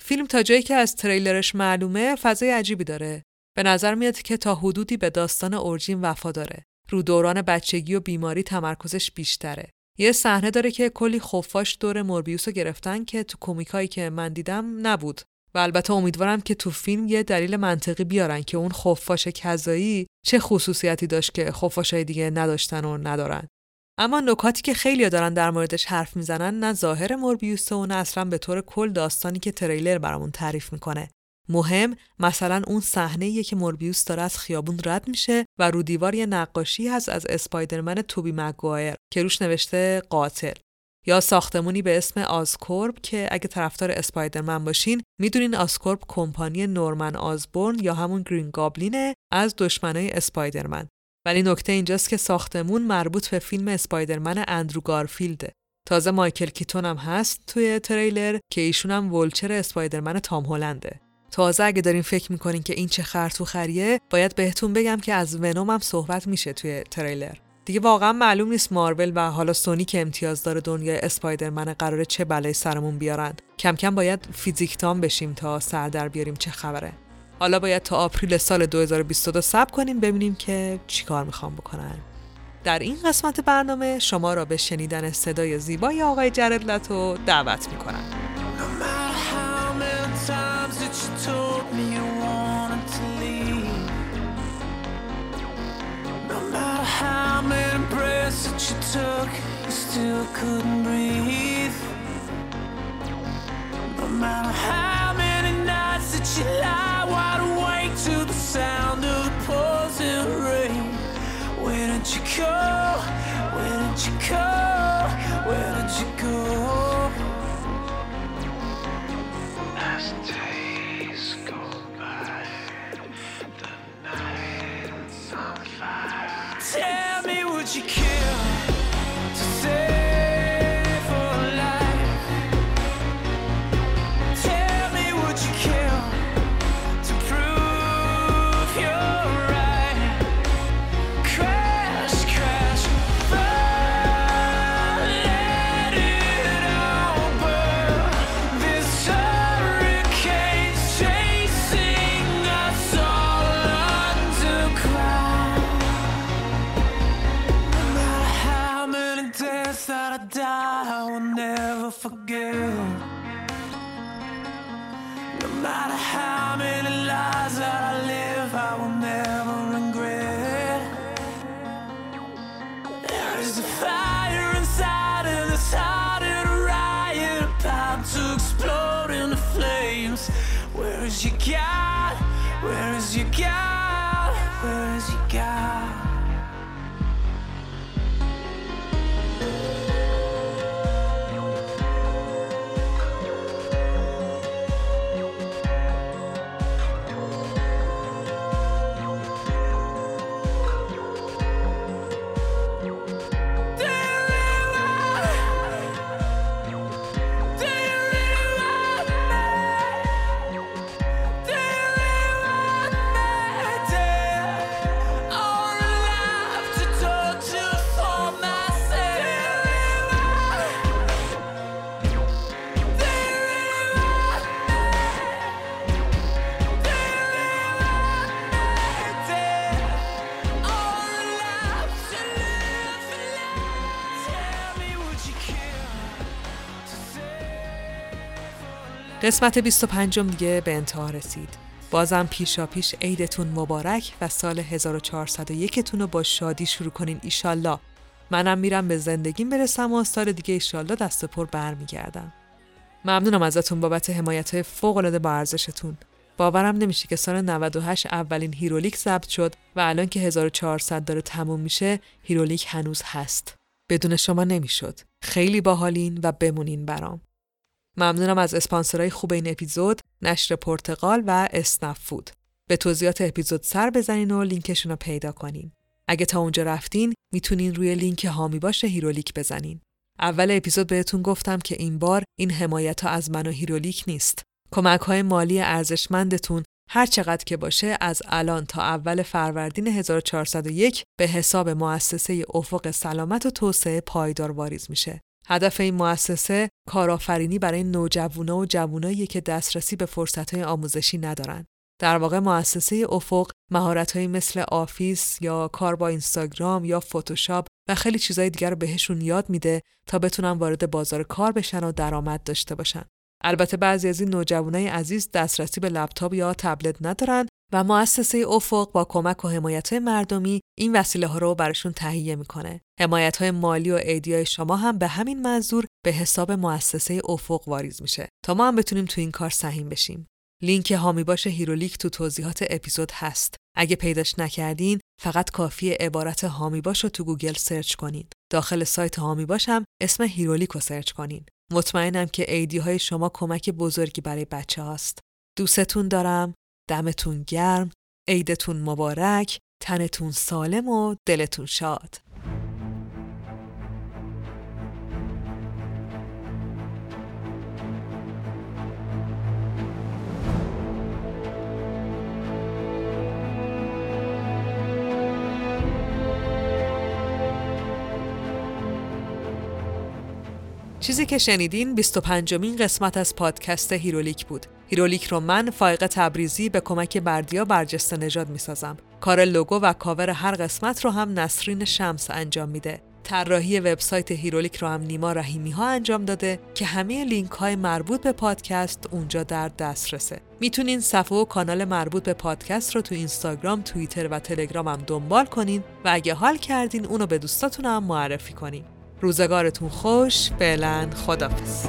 فیلم تا جایی که از تریلرش معلومه فضای عجیبی داره. به نظر میاد که تا حدودی به داستان اورجین وفا داره. رو دوران بچگی و بیماری تمرکزش بیشتره. یه صحنه داره که کلی خفاش دور موربیوس رو گرفتن که تو کمیکایی که من دیدم نبود. و البته امیدوارم که تو فیلم یه دلیل منطقی بیارن که اون خفاش کذایی چه خصوصیتی داشت که خفاشای دیگه نداشتن و ندارن. اما نکاتی که خیلی دارن در موردش حرف می‌زنن نه ظاهر موربیوس و نه اصلا به طور کل داستانی که تریلر برامون تعریف می‌کنه. مهم مثلا اون صحنه که موربیوس داره از خیابون رد میشه و رو دیوار یه نقاشی هست از اسپایدرمن توبی مگوایر که روش نوشته قاتل. یا ساختمونی به اسم آزکورب که اگه طرفدار اسپایدرمن باشین می‌دونین آزکورب کمپانی نورمن آزبورن یا همون گرین گابلینه از دشمنای اسپایدرمن. ولی نکته اینجاست که ساختمون مربوط به فیلم اسپایدرمن اندرو گارفیلده. تازه مایکل کیتون هم هست توی تریلر که ایشون هم ولچر اسپایدرمن تام هلنده. تازه اگه دارین فکر می‌کنین که این چه خرطو خریه باید بهتون بگم که از ونوم هم صحبت میشه توی تریلر. دیگه واقعا معلوم نیست مارول و حالا سونی که امتیاز داره دنیای اسپایدرمن قراره چه بلای سرمون بیارن. کم کم باید فیزیکتان بشیم تا سر در بیاریم چه خبره. حالا باید تا آپریل سال 2022 صبر کنیم ببینیم که چیکار می‌خوام بکنن. در این قسمت برنامه شما را به شنیدن صدای زیبای آقای جرد لتو دعوت می‌کنم. Breaths that you took, you still couldn't breathe. No matter how قسمت 25 دیگه به انتها رسید. بازم پیشا پیش عیدتون مبارک و سال 1401 تون رو با شادی شروع کنین ایشالله. منم میرم به زندگیم برسم و سال دیگه ایشالله دست پر برمیگردم. ممنونم ازتون بابت حمایت های فوق العاده با ارزشتون. باورم نمیشه که سال 98 اولین هیرولیک ضبط شد و الان که 1400 داره تموم میشه هیرولیک هنوز هست. بدون شما نمی‌شد. خیلی باحالین و بمونین برام. ممنونم از اسپانسرهای خوب این اپیزود نشر پرتقال و اسنپ فود. به توضیحات اپیزود سر بزنین و لینکشون رو پیدا کنین. اگه تا اونجا رفتین می‌تونین روی لینک هامی باش هیرولیک بزنین. اول اپیزود بهتون گفتم که این بار این حمایت ها از من و هیرولیک نیست. کمک های مالی ارزشمندتون هر چقدر که باشه از الان تا اول فروردین 1401 به حساب مؤسسه افق سلامت و توسعه پایدار واریز میشه. هدف این مؤسسه کارآفرینی برای نوجوانا و جوانایی که دسترسی به فرصتهای آموزشی ندارند. در واقع مؤسسه افق مهارتهایی مثل آفیس یا کار با اینستاگرام یا فتوشاپ و خیلی چیزای دیگر رو بهشون یاد میده تا بتونن وارد بازار کار بشن و درآمد داشته باشن. البته بعضی از این نوجوانای عزیز دسترسی به لپتاپ یا تبلت ندارن و مؤسسه افق با کمک و حمایت مردمی این وسیله ها رو براشون تهیه می‌کنه. حمایت های مالی و عیدیای شما هم به همین منظور به حساب مؤسسه افق واریز میشه تا ما هم بتونیم تو این کار سهیم بشیم. لینک هامی باش هیرولیک تو توضیحات اپیزود هست. اگه پیداش نکردین فقط کافیه عبارت هامی باش رو تو گوگل search کنید. داخل سایت هامی باش هم اسم هیرولیک رو search کنین. مطمئنم که عیدی های شما کمک بزرگی برای بچه هاست. دوستتون دارم. دمتون گرم. عیدتون مبارک. تنتون سالم و دلتون شاد. چیزی که شنیدین 25 مین قسمت از پادکست هیرولیک بود. هیرولیک رو من فائق تبریزی به کمک بردیا برجسته نژاد می‌سازم. کار لوگو و کاور هر قسمت رو هم نسرین شمس انجام میده. طراحی وبسایت هیرولیک رو هم نیما رحیمی ها انجام داده که همه لینک های مربوط به پادکست اونجا در دسترسه. می‌تونین صفحه و کانال مربوط به پادکست رو تو اینستاگرام، توییتر و تلگرام هم دنبال کنین و اگه حال کردین اونو به دوستاتون هم معرفی کنین. روزگارتون خوش فعلا خدافز